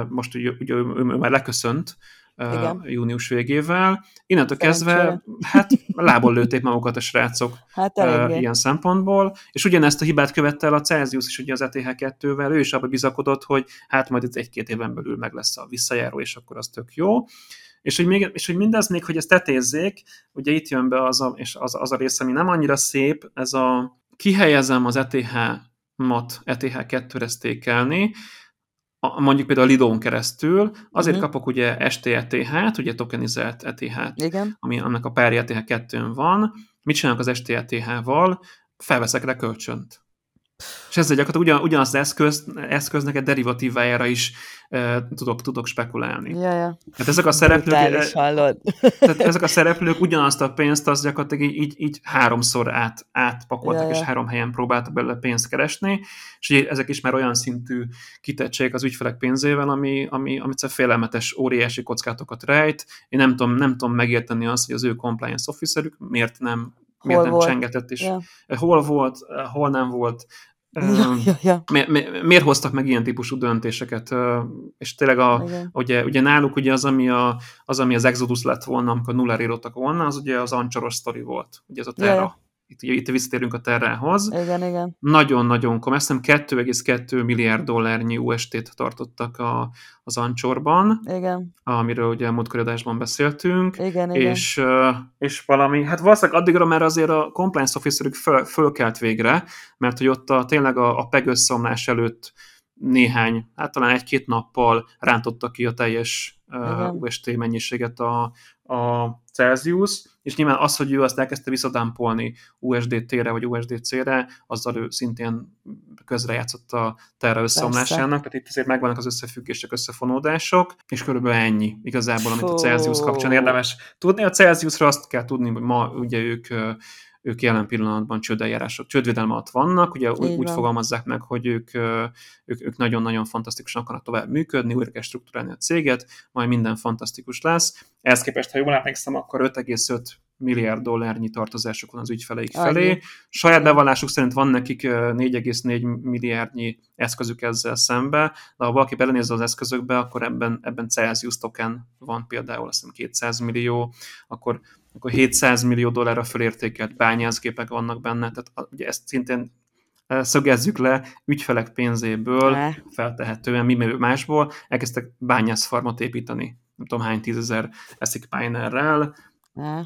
most ugye, ugye ő, ő, ő már leköszönt, igen. június végével. Innentől kezdve, hát lából lőtték magukat a srácok hát uh, ilyen szempontból, és ugyanezt a hibát követte el a Celsius is ugye az ETH2-vel, ő is abba bizakodott, hogy hát majd ez egy-két éven belül meg lesz a visszajáró, és akkor az tök jó. És hogy, még, és hogy mindez még, hogy ezt tetézzék, ugye itt jön be az a, és az, az a rész, ami nem annyira szép, ez a kihelyezem az ETH-mat ETH2-re sztékelni, a, mondjuk például a Lidón keresztül, azért uh-huh. kapok ugye STETH-t, ugye tokenizált ETH-t, Igen. ami annak a párja ETH2-n van. Mit csinálok az STETH-val? Felveszek rá kölcsönt. És ezzel gyakorlatilag ugyan, ugyanaz az eszköz, eszköznek egy derivatívájára is e, tudok, tudok spekulálni. Ja, ja. Hát ezek a szereplők, e, tehát ezek a szereplők ugyanazt a pénzt az gyakorlatilag így, így, háromszor át, átpakoltak, ja, ja. és három helyen próbáltak belőle pénzt keresni, és ugye ezek is már olyan szintű kitettség az ügyfelek pénzével, ami, ami, ami félelmetes, óriási kockátokat rejt. Én nem tudom, nem tudom megérteni azt, hogy az ő compliance officerük miért nem miért nem volt? csengetett, és ja. hol volt, hol nem volt, Ja, ja, ja. Mi, mi, miért hoztak meg ilyen típusú döntéseket? És tényleg a, ugye, ugye náluk ugye az, ami, a, az, ami az Exodus lett volna, amikor nullára írottak volna, az ugye az ancsoros sztori volt. Ugye ez a Terra. Ja, itt, itt visszatérünk a Terrához. Igen, igen. Nagyon-nagyon komoly. Azt hiszem 2,2 milliárd dollárnyi UST-t tartottak a, az Ancsorban. Igen. Amiről ugye a múltkori adásban beszéltünk. Igen, és, igen. és valami, hát valószínűleg addigra már azért a compliance officerük föl, fölkelt végre, mert hogy ott a, tényleg a, a PEG előtt néhány, hát talán egy-két nappal rántotta ki a teljes uh, UST mennyiséget a, a Celsius, és nyilván az, hogy ő azt elkezdte visszadámpolni USDT-re vagy USDC-re, azzal ő szintén közrejátszott a terra összeomlásának, tehát itt azért megvannak az összefüggések, összefonódások, és körülbelül ennyi igazából, amit a Celsius kapcsán érdemes tudni. A Celsiusra azt kell tudni, hogy ma ugye ők ők jelen pillanatban csődeljárások, csődvédelme alatt vannak, ugye úgy, úgy fogalmazzák meg, hogy ők, ők, ők nagyon-nagyon fantasztikusan akarnak tovább működni, újra kell struktúrálni a céget, majd minden fantasztikus lesz. Ehhez képest, ha jól emlékszem, akkor 5,5 milliárd dollárnyi tartozásuk van az ügyfeleik felé. Annyi. Saját bevallásuk szerint van nekik 4,4 milliárdnyi eszközük ezzel szembe, de ha valaki belenéz az eszközökbe, akkor ebben, ebben Celsius token van például, azt hiszem 200 millió, akkor, akkor 700 millió dollárra fölértékelt bányászgépek vannak benne, tehát ugye ezt szintén szögezzük le, ügyfelek pénzéből feltehetően mi másból elkezdtek bányászfarmot építeni. Nem tudom hány tízezer eszik Pinerrel,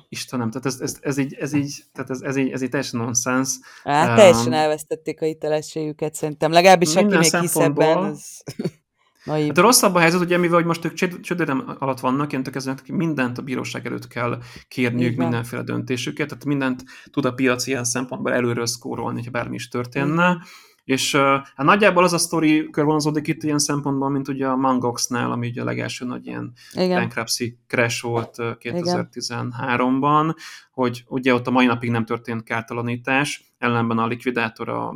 Istenem, tehát ez, ez, ez, így, ez, így, tehát ez, ez, így, ez így teljesen nonsens. Um, teljesen elvesztették a hitelességüket szerintem, legalábbis aki még hisz ebben, az... Hát a rosszabb a helyzet, ugye, mivel hogy most ők csődérem alatt vannak, ilyen ezek mindent a bíróság előtt kell kérniük, Igen. mindenféle döntésüket, tehát mindent tud a piac ilyen szempontból előről szkórolni, ha bármi is történne. Igen. És hát nagyjából az a sztori körvonalazódik itt ilyen szempontból, mint ugye a Mangox-nál, ami ugye a legelső nagy ilyen Igen. bankruptcy crash volt uh, 2013-ban, hogy ugye ott a mai napig nem történt kártalanítás, ellenben a likvidátor a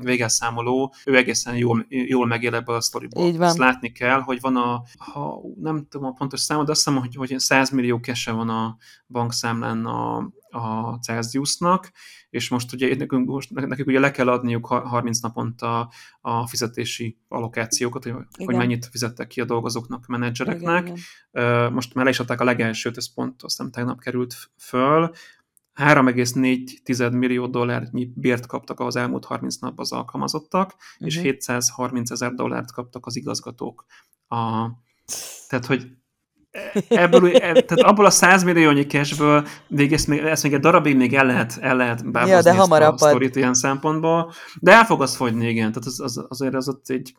végelszámoló, ő egészen jól, jól megél ebből a sztoriból. Így van. Ezt látni kell, hogy van a, ha nem tudom a pontos számot, de azt hiszem, hogy, hogy 100 millió kese van a bankszámlán a, a Celsiusnak, és most ugye nekünk, most, nekik ugye le kell adniuk 30 naponta a fizetési allokációkat, hogy, hogy mennyit fizettek ki a dolgozóknak, a menedzsereknek. Igen, igen. Most már le is adták a legelsőt, ez pont aztán tegnap került föl, 3,4 millió dollárnyi bért kaptak az elmúlt 30 napban az alkalmazottak, uh-huh. és 730 ezer dollárt kaptak az igazgatók. A, tehát, hogy ebből, e, tehát abból a 100 milliónyi cashből még ezt, még, ezt még egy darabig még el lehet, el lehet bábozni ja, de hamarabb a sztorit ilyen szempontból, de el fog az fogyni, igen, tehát az, az, azért az ott egy,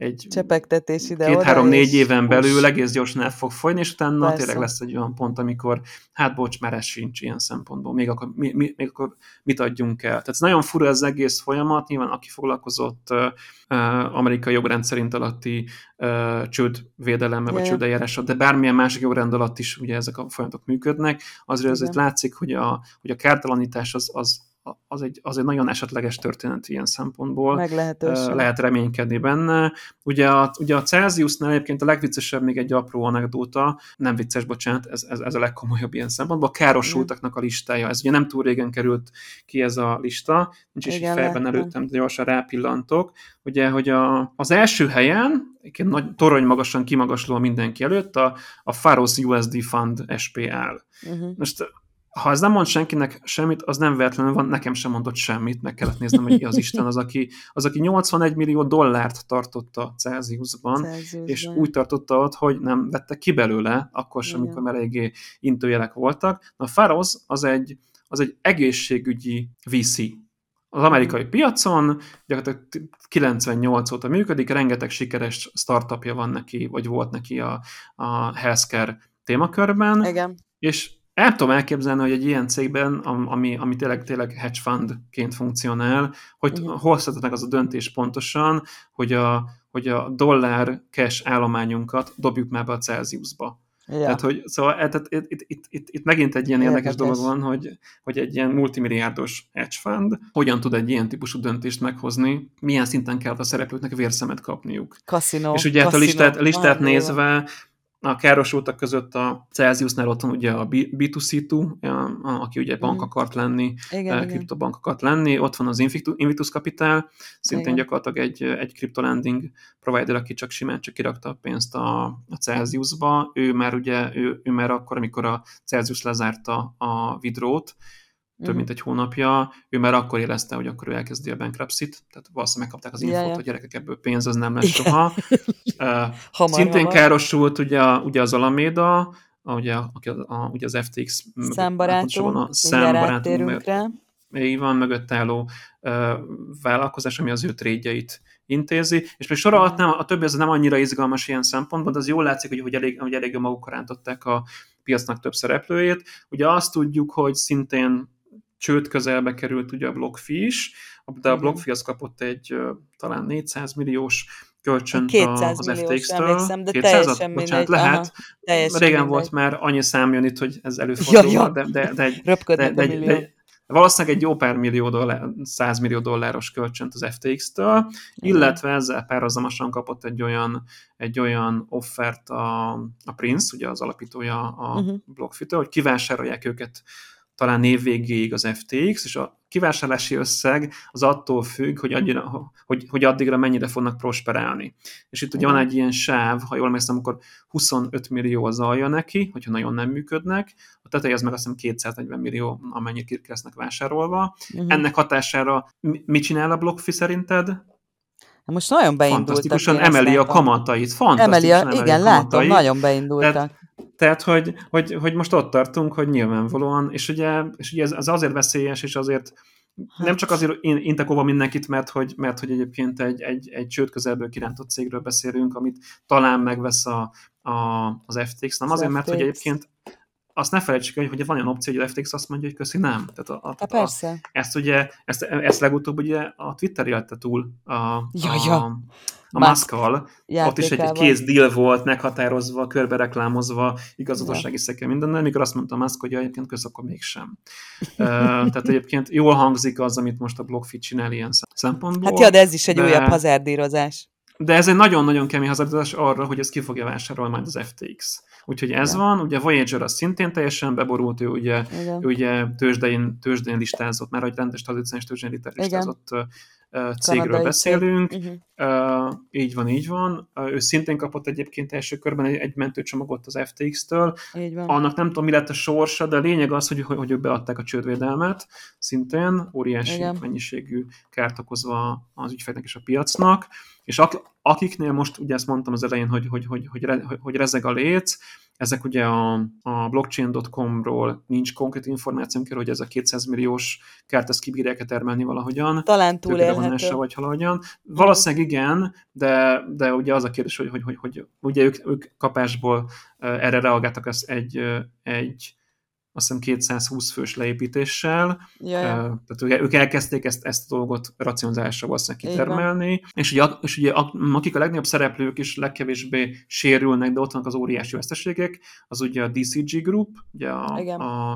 egy Csepegtetés ide két-három-négy éven belül egész gyorsan el fog fogyni, és utána Persze. tényleg lesz egy olyan pont, amikor hát bocs, már ez sincs ilyen szempontból, még akkor, mi, mi, még akkor mit adjunk el. Tehát ez nagyon fura ez egész folyamat, nyilván aki foglalkozott uh, amerikai jogrend szerint alatti uh, csődvédelemmel, vagy csődeljárással, de bármilyen másik jogrend alatt is ugye ezek a folyamatok működnek, azért, azért látszik, hogy a, hogy a kártalanítás az, az az egy, az egy nagyon esetleges történet ilyen szempontból. Meglehetősen. Lehet reménykedni benne. Ugye a, ugye a Celsiusnál egyébként a legviccesebb még egy apró anekdóta, nem vicces, bocsánat, ez, ez, ez a legkomolyabb ilyen szempontból, a károsultaknak a listája. Ez ugye nem túl régen került ki ez a lista, nincs is Igen, fejben előttem, de gyorsan rápillantok. Ugye, hogy a, az első helyen, egy nagy torony magasan kimagasló mindenki előtt, a, a Faros USD Fund SPL. Uh-huh. Most ha ez nem mond senkinek semmit, az nem véletlenül van, nekem sem mondott semmit, meg kellett néznem, hogy az Isten az, aki, az, aki 81 millió dollárt tartotta Celsiusban, Celsiusban, és úgy tartotta ott, hogy nem vette ki belőle, akkor sem, amikor eléggé intőjelek voltak. Na, a Faros az egy, az egy egészségügyi VC, az amerikai piacon, gyakorlatilag 98 óta működik, rengeteg sikeres startupja van neki, vagy volt neki a, a healthcare témakörben, Igen. és el tudom elképzelni, hogy egy ilyen cégben, ami, ami tényleg, tényleg hedge fundként funkcionál, hogy uh-huh. hozhatatnak az a döntés pontosan, hogy a, hogy a dollár cash állományunkat dobjuk már be a Celsiusba. Ja. Tehát, hogy, szóval e, tehát itt, itt, itt, itt, itt megint egy ilyen érdekes, érdekes dolog van, hogy, hogy egy ilyen multimilliárdos hedge fund hogyan tud egy ilyen típusú döntést meghozni, milyen szinten kell a szereplőknek vérszemet kapniuk. Casino. És ugye hát a listát, a listát nézve, a károsultak között a Celsiusnál ott van ugye a B2C2, aki ugye bank mhm. akart lenni, igen, kriptobank akart lenni, ott van az Invictus Capital, szintén igen. gyakorlatilag egy, egy cryptolending provider, aki csak simán csak kirakta a pénzt a, a Celsiusba, ő már ugye, ő, ő már akkor, amikor a Celsius lezárta a vidrót, több mint egy hónapja, ő már akkor érezte, hogy akkor ő elkezdi a bankruptcy-t, tehát valószínűleg megkapták az infót, hogy gyerekek ebből pénz, az nem lesz Igen. soha. hamar, Szintén hamar. károsult ugye, ugye az Alameda, ugye, a, a, ugye az FTX számbarátunk, a számbarátunk így van mögött álló uh, vállalkozás, ami az ő trédjeit intézi, és még sorolhatnám, a többi az nem annyira izgalmas ilyen szempontból, de az jól látszik, hogy, hogy elég, hogy elég magukra rántották a piacnak több szereplőjét. Ugye azt tudjuk, hogy szintén csőd közelbe került ugye a BlockFi is, de a BlockFi az kapott egy talán 400 milliós kölcsönt 200 az FTX-től. Emlékszem, de 200 teljesen bocsánat, mindegy. lehet. Aha, teljesen Régen mindegy. volt már annyi szám jön itt, hogy ez előfordul, ja, ja. de, de, de, egy, de, de, de, de, valószínűleg egy jó pár millió dollár, 100 millió dolláros kölcsönt az FTX-től, illetve ezzel párhuzamosan kapott egy olyan, egy olyan offert a, a Prince, ugye az alapítója a uh-huh. BlockFi-től, hogy kivásárolják őket talán évvégéig az FTX, és a kivásárlási összeg az attól függ, hogy, annyira, hogy, hogy addigra mennyire fognak prosperálni. És itt ugye van egy ilyen sáv, ha jól emlékszem, akkor 25 millió az alja neki, hogyha nagyon nem működnek, a teteje az meg azt hiszem 240 millió, amennyit ki lesznek vásárolva. Uh-huh. Ennek hatására mit csinál a BlockFi szerinted? Most nagyon beindultak. Fantasztikusan emeli a kamatait. Emeli a, igen, látom, nagyon beindultak. Tehát, tehát, hogy, hogy, hogy most ott tartunk, hogy nyilvánvalóan, és ugye, és ugye ez azért veszélyes, és azért Hát. Nem csak azért intek óva mindenkit, mert hogy, mert hogy egyébként egy, egy, egy csőd közelből kirántott cégről beszélünk, amit talán megvesz a, a, az FTX, nem az azért, FTX. mert hogy egyébként azt ne felejtsük el, hogy van olyan opció, hogy a FTX azt mondja, hogy köszi, nem. Tehát a, a, a, persze. A, ezt ugye, ezt, ezt legutóbb ugye a Twitter élte túl a, ja, a, ja. a Musk-kal. Ott is egy, egy kész deal volt, meghatározva, körbe reklámozva, igazatossági ja. szekkel mindennel, mikor azt mondta Musk, hogy egyébként kösz, akkor mégsem. uh, tehát egyébként jól hangzik az, amit most a BlockFi csinál ilyen szempontból. Hát ja, de ez is egy de... újabb hazárdírozás. De ez egy nagyon-nagyon kemény hazardozás arra, hogy ez ki fogja vásárolni majd az FTX. Úgyhogy ez Igen. van, ugye Voyager az szintén teljesen beborult, ő ugye, ő ugye tőzsdein, tőzsdein listázott, már egy rendes tradicionális tőzsdein listázott Igen. cégről Kanadai beszélünk. Cég. Uh-huh. Uh, így van, így van. Uh, ő szintén kapott egyébként első körben egy, egy mentőcsomagot az FTX-től. Annak nem tudom, mi lett a sorsa, de a lényeg az, hogy, hogy ők beadták a csődvédelmet, szintén óriási Igen. mennyiségű kárt okozva az ügyfélnek és a piacnak. És akiknél most, ugye ezt mondtam az elején, hogy, hogy, hogy, hogy, hogy, hogy rezeg a léc, ezek ugye a, a blockchain.com-ról nincs konkrét információnk, hogy ez a 200 milliós kárt ezt kibírják-e termelni valahogyan. Talán túlélhető. vagy valahogyan. Valószínűleg igen, de, de ugye az a kérdés, hogy, hogy, hogy, hogy ugye ők, ők kapásból erre reagáltak ezt egy, egy azt hiszem 220 fős leépítéssel, yeah. tehát ugye, ők elkezdték ezt, ezt a dolgot racionalizálásra valószínűleg kitermelni, és ugye, és ugye akik a legnagyobb szereplők is legkevésbé sérülnek, de ott vannak az óriási veszteségek, az ugye a DCG Group, ugye a, a,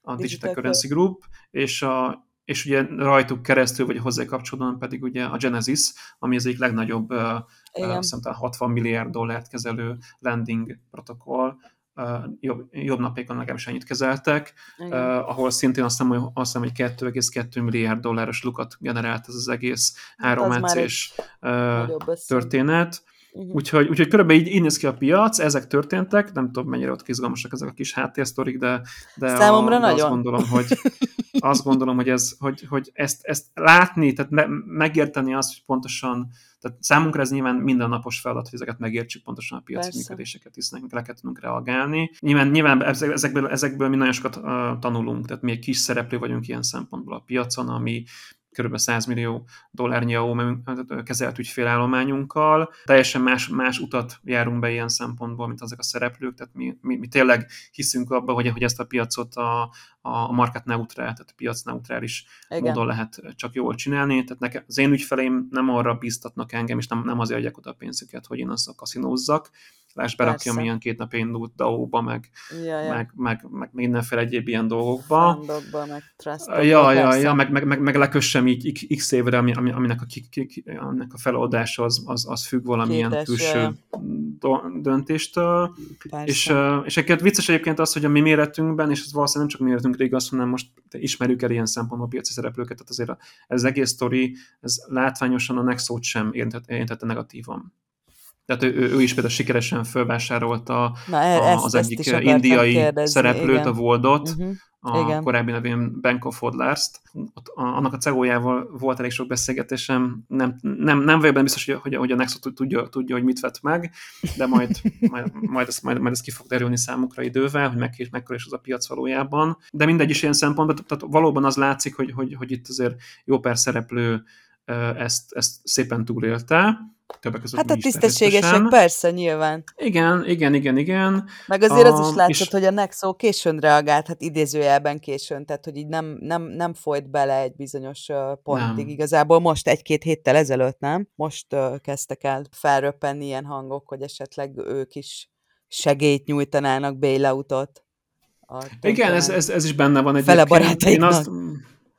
a Digital, Digital Currency Group, és a, és ugye rajtuk keresztül, vagy hozzá kapcsolódóan pedig ugye a Genesis, ami az egyik legnagyobb, uh, hiszem, 60 milliárd dollárt kezelő landing protokoll, jobb, jobb napékon legalábbis ennyit kezeltek, uh, ahol szintén azt hiszem, hogy, azt hiszem, hogy 2,2 milliárd dolláros lukat generált ez az egész három es történet. Uh-huh. Úgyhogy, úgyhogy körülbelül így, így néz ki a piac, ezek történtek, nem tudom mennyire ott izgalmasak ezek a kis háttérsztorik, de, de, Számomra a, de nagyon. azt gondolom, hogy, azt gondolom, hogy, ez, hogy, hogy ezt, ezt látni, tehát me, megérteni azt, hogy pontosan tehát számunkra ez nyilván mindennapos feladat, hogy ezeket megértsük pontosan a piaci Persze. működéseket, hiszen nekünk le kell tudnunk reagálni. Nyilván, nyilván ezekből, ezekből mi nagyon sokat uh, tanulunk, tehát mi egy kis szereplő vagyunk ilyen szempontból a piacon, ami kb. 100 millió dollárnyi AO kezelt ügyfélállományunkkal. Teljesen más, más utat járunk be ilyen szempontból, mint azok a szereplők, tehát mi, mi, mi tényleg hiszünk abban, hogy, hogy ezt a piacot a, a market neutral, tehát piac neutrális Igen. módon lehet csak jól csinálni. Tehát nekem, az én ügyfeleim nem arra bíztatnak engem, és nem, nem azért adják oda a pénzüket, hogy én azt a kaszinózzak, Láss berakja, milyen két nap indult DAO-ba, meg, ja, ja. meg, meg, meg mindenféle egyéb ilyen dolgokba. Fundokba, meg ja, ja, ja, meg, meg, meg, meg lekössem így x évre, ami, aminek, a, aminek a feloldása az, az, az függ valamilyen Kétes, külső ja. döntéstől. És, és egyébként vicces egyébként az, hogy a mi méretünkben, és ez valószínűleg nem csak méretünkre igaz, hanem most ismerjük el ilyen szempontból piaci szereplőket, tehát azért ez egész sztori, ez látványosan a Nexo-t sem érintette negatívan. Tehát ő, ő is például sikeresen fölvásárolta Na, e- a, az egyik indiai kérdezni, szereplőt, igen. a Voldot, uh-huh. A igen. korábbi nevén Bank of Hodlars-t. Ott, annak a ceo volt elég sok beszélgetésem, nem, nem, nem vagyok benne biztos, hogy, hogy, hogy a Nexo tudja, tudja, hogy mit vett meg, de majd, majd, majd, ezt, majd, majd ezt ki fog derülni számukra idővel, hogy meg, mekkora is az a piac valójában. De mindegy is ilyen szempontból, tehát valóban az látszik, hogy, hogy, hogy itt azért jó pár szereplő ezt, ezt szépen túlélte, többek között Hát a tisztességesek, persze, nyilván. Igen, igen, igen, igen. Meg azért az is látszott, és... hogy a Nexo későn reagált, hát idézőjelben későn, tehát hogy így nem, nem, nem folyt bele egy bizonyos pontig. Nem. Igazából most egy-két héttel ezelőtt, nem? Most uh, kezdtek el felröppenni ilyen hangok, hogy esetleg ők is segélyt nyújtanának bailoutot. Igen, ez, ez, ez is benne van egy Fele barátaiknak. Én azt,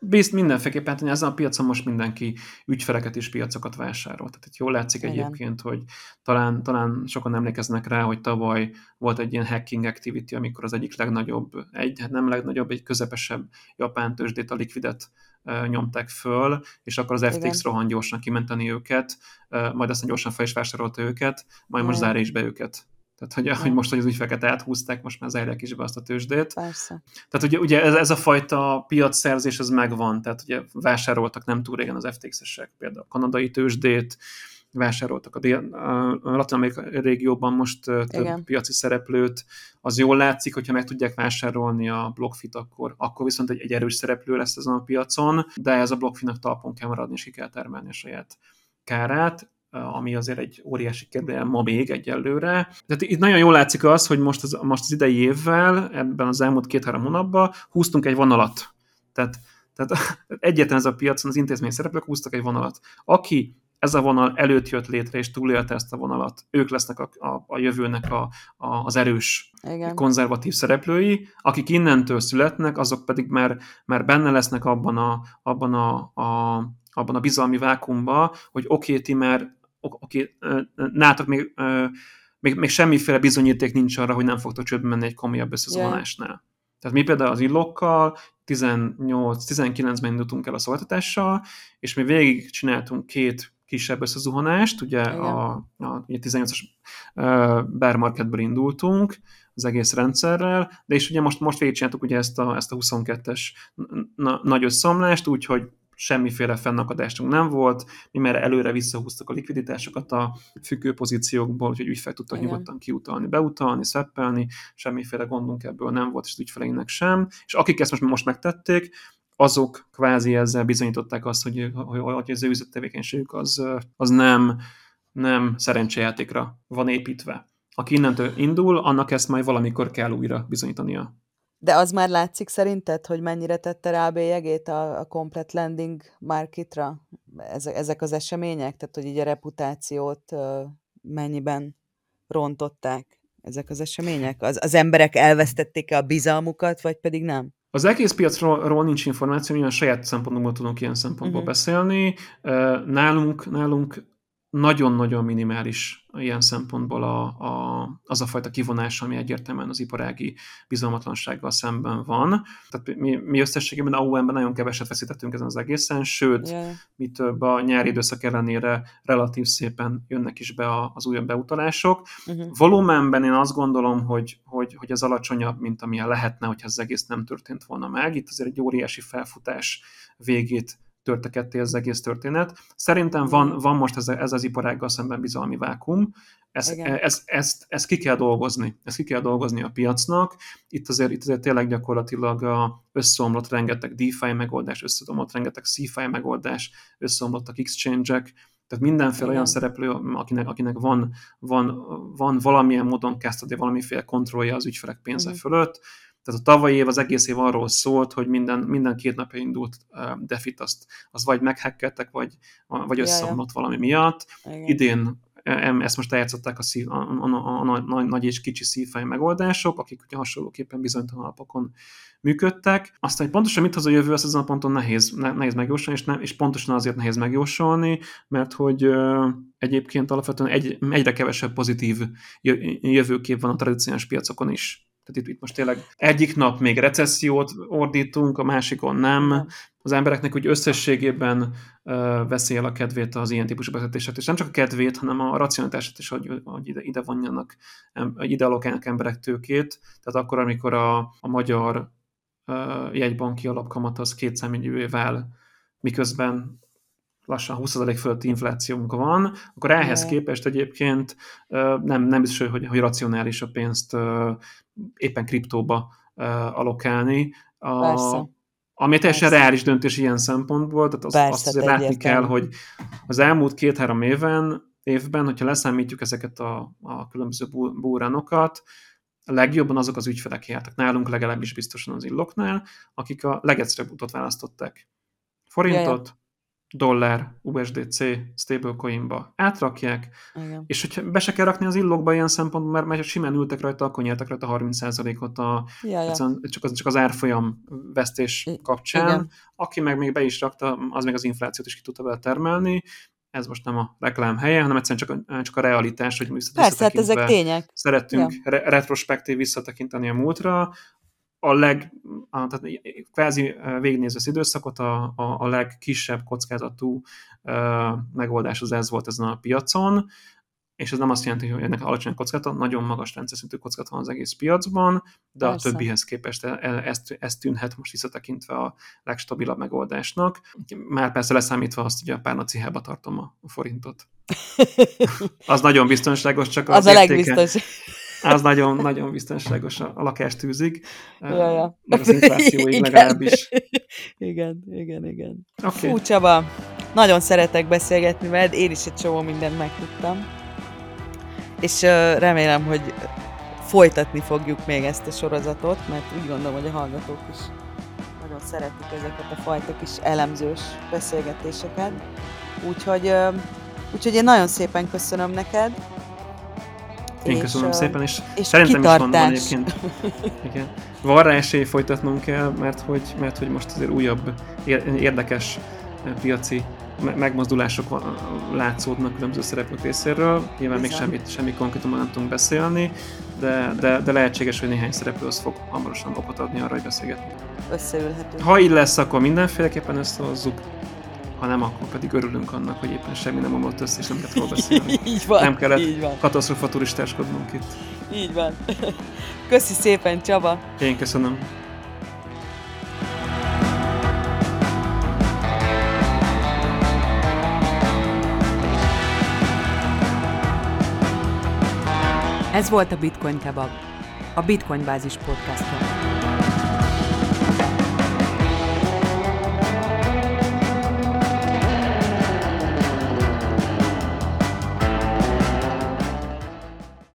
Bizt mindenféleképpen, hát ezen a piacon most mindenki ügyfeleket és piacokat vásárol. Tehát itt jól látszik Igen. egyébként, hogy talán, talán sokan emlékeznek rá, hogy tavaly volt egy ilyen hacking activity, amikor az egyik legnagyobb, egy, hát nem legnagyobb, egy közepesebb japán tőzsdét, a Liquidet nyomták föl, és akkor az FTX Igen. rohan gyorsan kimenteni őket, majd aztán gyorsan fel is vásárolta őket, majd Igen. most zárja is be őket. Tehát, hogy, hogy most, hogy az ügyfeleket áthúzták, most már zárják is be azt a tőzsdét. Persze. Tehát ugye, ugye ez, ez a fajta piacszerzés, ez megvan, tehát ugye vásároltak nem túl régen az FTX-esek, például a kanadai tőzsdét, vásároltak a, a latin régióban most több Igen. piaci szereplőt, az jól látszik, hogyha meg tudják vásárolni a BlockFit, akkor, akkor viszont egy, egy erős szereplő lesz ezen a piacon, de ez a BlockFitnak talpon kell maradni, és ki kell termelni a saját kárát ami azért egy óriási kérdőjel ma még egyelőre. Tehát itt nagyon jól látszik az, hogy most az, most az idei évvel, ebben az elmúlt két-három hónapban húztunk egy vonalat. Tehát, tehát egyetlen ez a piacon az intézmény szereplők húztak egy vonalat. Aki ez a vonal előtt jött létre, és túlélte ezt a vonalat. Ők lesznek a, a, a jövőnek a, a, az erős, Igen. konzervatív szereplői, akik innentől születnek, azok pedig már, már benne lesznek abban a, abban a, a, abban a bizalmi vákumba, hogy oké, okay, ti már oké, nátok még, még, még semmiféle bizonyíték nincs arra, hogy nem fogtok csődbe menni egy komolyabb összezonásnál. Yeah. Tehát mi például az illokkal 18-19-ben indultunk el a szolgáltatással, és mi végig csináltunk két kisebb összezuhanást, ugye Igen. a, a ugye 18-as uh, bear marketből indultunk az egész rendszerrel, de és ugye most, most végigcsináltuk ugye ezt a, ezt a 22-es nagy összeomlást, úgyhogy semmiféle fennakadásunk nem volt, mi már előre visszahúztak a likviditásokat a függő pozíciókból, úgyhogy ügyfel tudta Igen. nyugodtan kiutalni, beutalni, szeppelni, semmiféle gondunk ebből nem volt, és az ügyfeleinek sem, és akik ezt most, most megtették, azok kvázi ezzel bizonyították azt, hogy, hogy, hogy az ő üzlettevékenységük az, az nem, nem szerencsejátékra van építve. Aki innentől indul, annak ezt majd valamikor kell újra bizonyítania. De az már látszik szerinted, hogy mennyire tette rá a bélyegét a, a komplet landing marketra ezek, ezek az események? Tehát, hogy így a reputációt mennyiben rontották ezek az események? Az, az emberek elvesztették-e a bizalmukat, vagy pedig nem? Az egész piacról nincs információ, mi a saját szempontból tudunk ilyen szempontból uh-huh. beszélni. Nálunk, nálunk nagyon-nagyon minimális ilyen szempontból a, a, az a fajta kivonás, ami egyértelműen az iparági bizalmatlansággal szemben van. Tehát mi, mi összességében AUM-ben nagyon keveset veszítettünk ezen az egészen, sőt, yeah. mi több a nyári időszak ellenére relatív szépen jönnek is be az újabb beutalások. Uh-huh. Volumenben én azt gondolom, hogy, hogy, hogy ez alacsonyabb, mint amilyen lehetne, hogyha ez egész nem történt volna meg. Itt azért egy óriási felfutás végét törte ketté az egész történet. Szerintem van, van most ez, ez az iparággal szemben bizalmi vákum, ez, ez, ezt, ezt ki kell dolgozni, ezt ki kell dolgozni a piacnak. Itt azért, itt azért tényleg gyakorlatilag a összeomlott rengeteg DeFi megoldás, összeomlott rengeteg CeFi megoldás, összeomlottak exchange-ek, tehát mindenféle Igen. olyan szereplő, akinek, akinek van, van, van valamilyen módon kezdte valamiféle kontrollja az ügyfelek pénze Igen. fölött, tehát a tavalyi év, az egész év arról szólt, hogy minden, minden két napja indult uh, defit, azt, azt vagy meghekkeltek, vagy, vagy összeomlott valami miatt. Igen. Idén ezt most eljátszották a, szív, a, a, a, a, a nagy és kicsi szívfej megoldások, akik ugye hasonlóképpen bizonytalan alapokon működtek. Aztán, hogy pontosan mit hoz a jövő, az ezen a ponton nehéz, nehéz megjósolni, és, ne, és pontosan azért nehéz megjósolni, mert hogy ö, egyébként alapvetően egy, egyre kevesebb pozitív jövőkép van a tradicionális piacokon is. Tehát itt, itt most tényleg egyik nap még recessziót ordítunk, a másikon nem. Az embereknek úgy összességében veszi el a kedvét az ilyen típusú befektetések, és nem csak a kedvét, hanem a racionalitását is, hogy, hogy ide, ide vonjanak, ide alokálnak emberek tőkét. Tehát akkor, amikor a, a magyar uh, jegybanki alapkamat az két számjegyűvel, miközben lassan 20% fölötti inflációnk van, akkor ehhez képest egyébként nem, nem biztos, hogy, hogy racionális a pénzt éppen kriptóba alokálni. A, Persze. Ami teljesen Persze. reális döntés ilyen szempontból, tehát azt, Persze, azt azért látni kell, hogy az elmúlt két-három éven, évben, hogyha leszámítjuk ezeket a, a különböző búránokat, legjobban azok az ügyfelek jártak nálunk, legalábbis biztosan az illoknál, akik a legegyszerűbb utat választották. Forintot, dollár, USDC stablecoinba átrakják, Igen. és hogyha be se kell rakni az illókba ilyen szempontból, mert, mert simán ültek rajta, akkor nyertek rajta 30%-ot a, Ja, ja. csak, az, csak az árfolyam vesztés kapcsán. igen. Aki meg még be is rakta, az még az inflációt is ki tudta vele termelni. Ez most nem a reklám helye, hanem egyszerűen csak a, csak a realitás, hogy Persze, hát ezek tények. szeretünk ja. re- retrospektív visszatekinteni a múltra, a leg, a, tehát kvázi végignézve az időszakot, a, a, a legkisebb kockázatú uh, megoldás az ez volt ezen a piacon, és ez nem azt jelenti, hogy ennek alacsony kockázata, nagyon magas rendszerszintű kockázat van az egész piacban, de Persze. a többihez képest e- e- ez, ez tűnhet most visszatekintve a legstabilabb megoldásnak. Már persze leszámítva azt, hogy a párnacihában tartom a forintot. Az nagyon biztonságos, csak az, Az a legbiztos. Az nagyon, nagyon biztonságos a, a lakástűzig, Ja, ja. meg az inflációig Igen. legalábbis. Igen, igen, igen. Oké, Fú, Csaba, nagyon szeretek beszélgetni veled, én is egy csomó mindent megtudtam. És ö, remélem, hogy folytatni fogjuk még ezt a sorozatot, mert úgy gondolom, hogy a hallgatók is nagyon szeretik ezeket a fajta kis elemzős beszélgetéseket. Úgyhogy, úgyhogy én nagyon szépen köszönöm neked. Én és, köszönöm szépen, és, És szerintem is van, van kitartás. egyébként. Igen. Van rá esély folytatnunk kell, mert hogy, mert hogy most azért újabb ér- érdekes piaci me- megmozdulások látszódnak különböző szereplők részéről. Nyilván még Bizony. semmit, semmi konkrétumban nem tudunk beszélni, de, de, de lehetséges, hogy néhány szereplő az fog hamarosan okot adni arra, hogy beszélgetni. Összeülhetünk. Ha így lesz, akkor mindenféleképpen összehozzuk, ha nem, akkor pedig örülünk annak, hogy éppen semmi nem omlott össze, és nem kellett róla beszélni. így van, Nem kellett így van, katasztrofa turistáskodnunk itt. így van. Köszi szépen, Csaba! Én köszönöm. Ez volt a Bitcoin Kebab, a Bitcoin Bázis podcastja.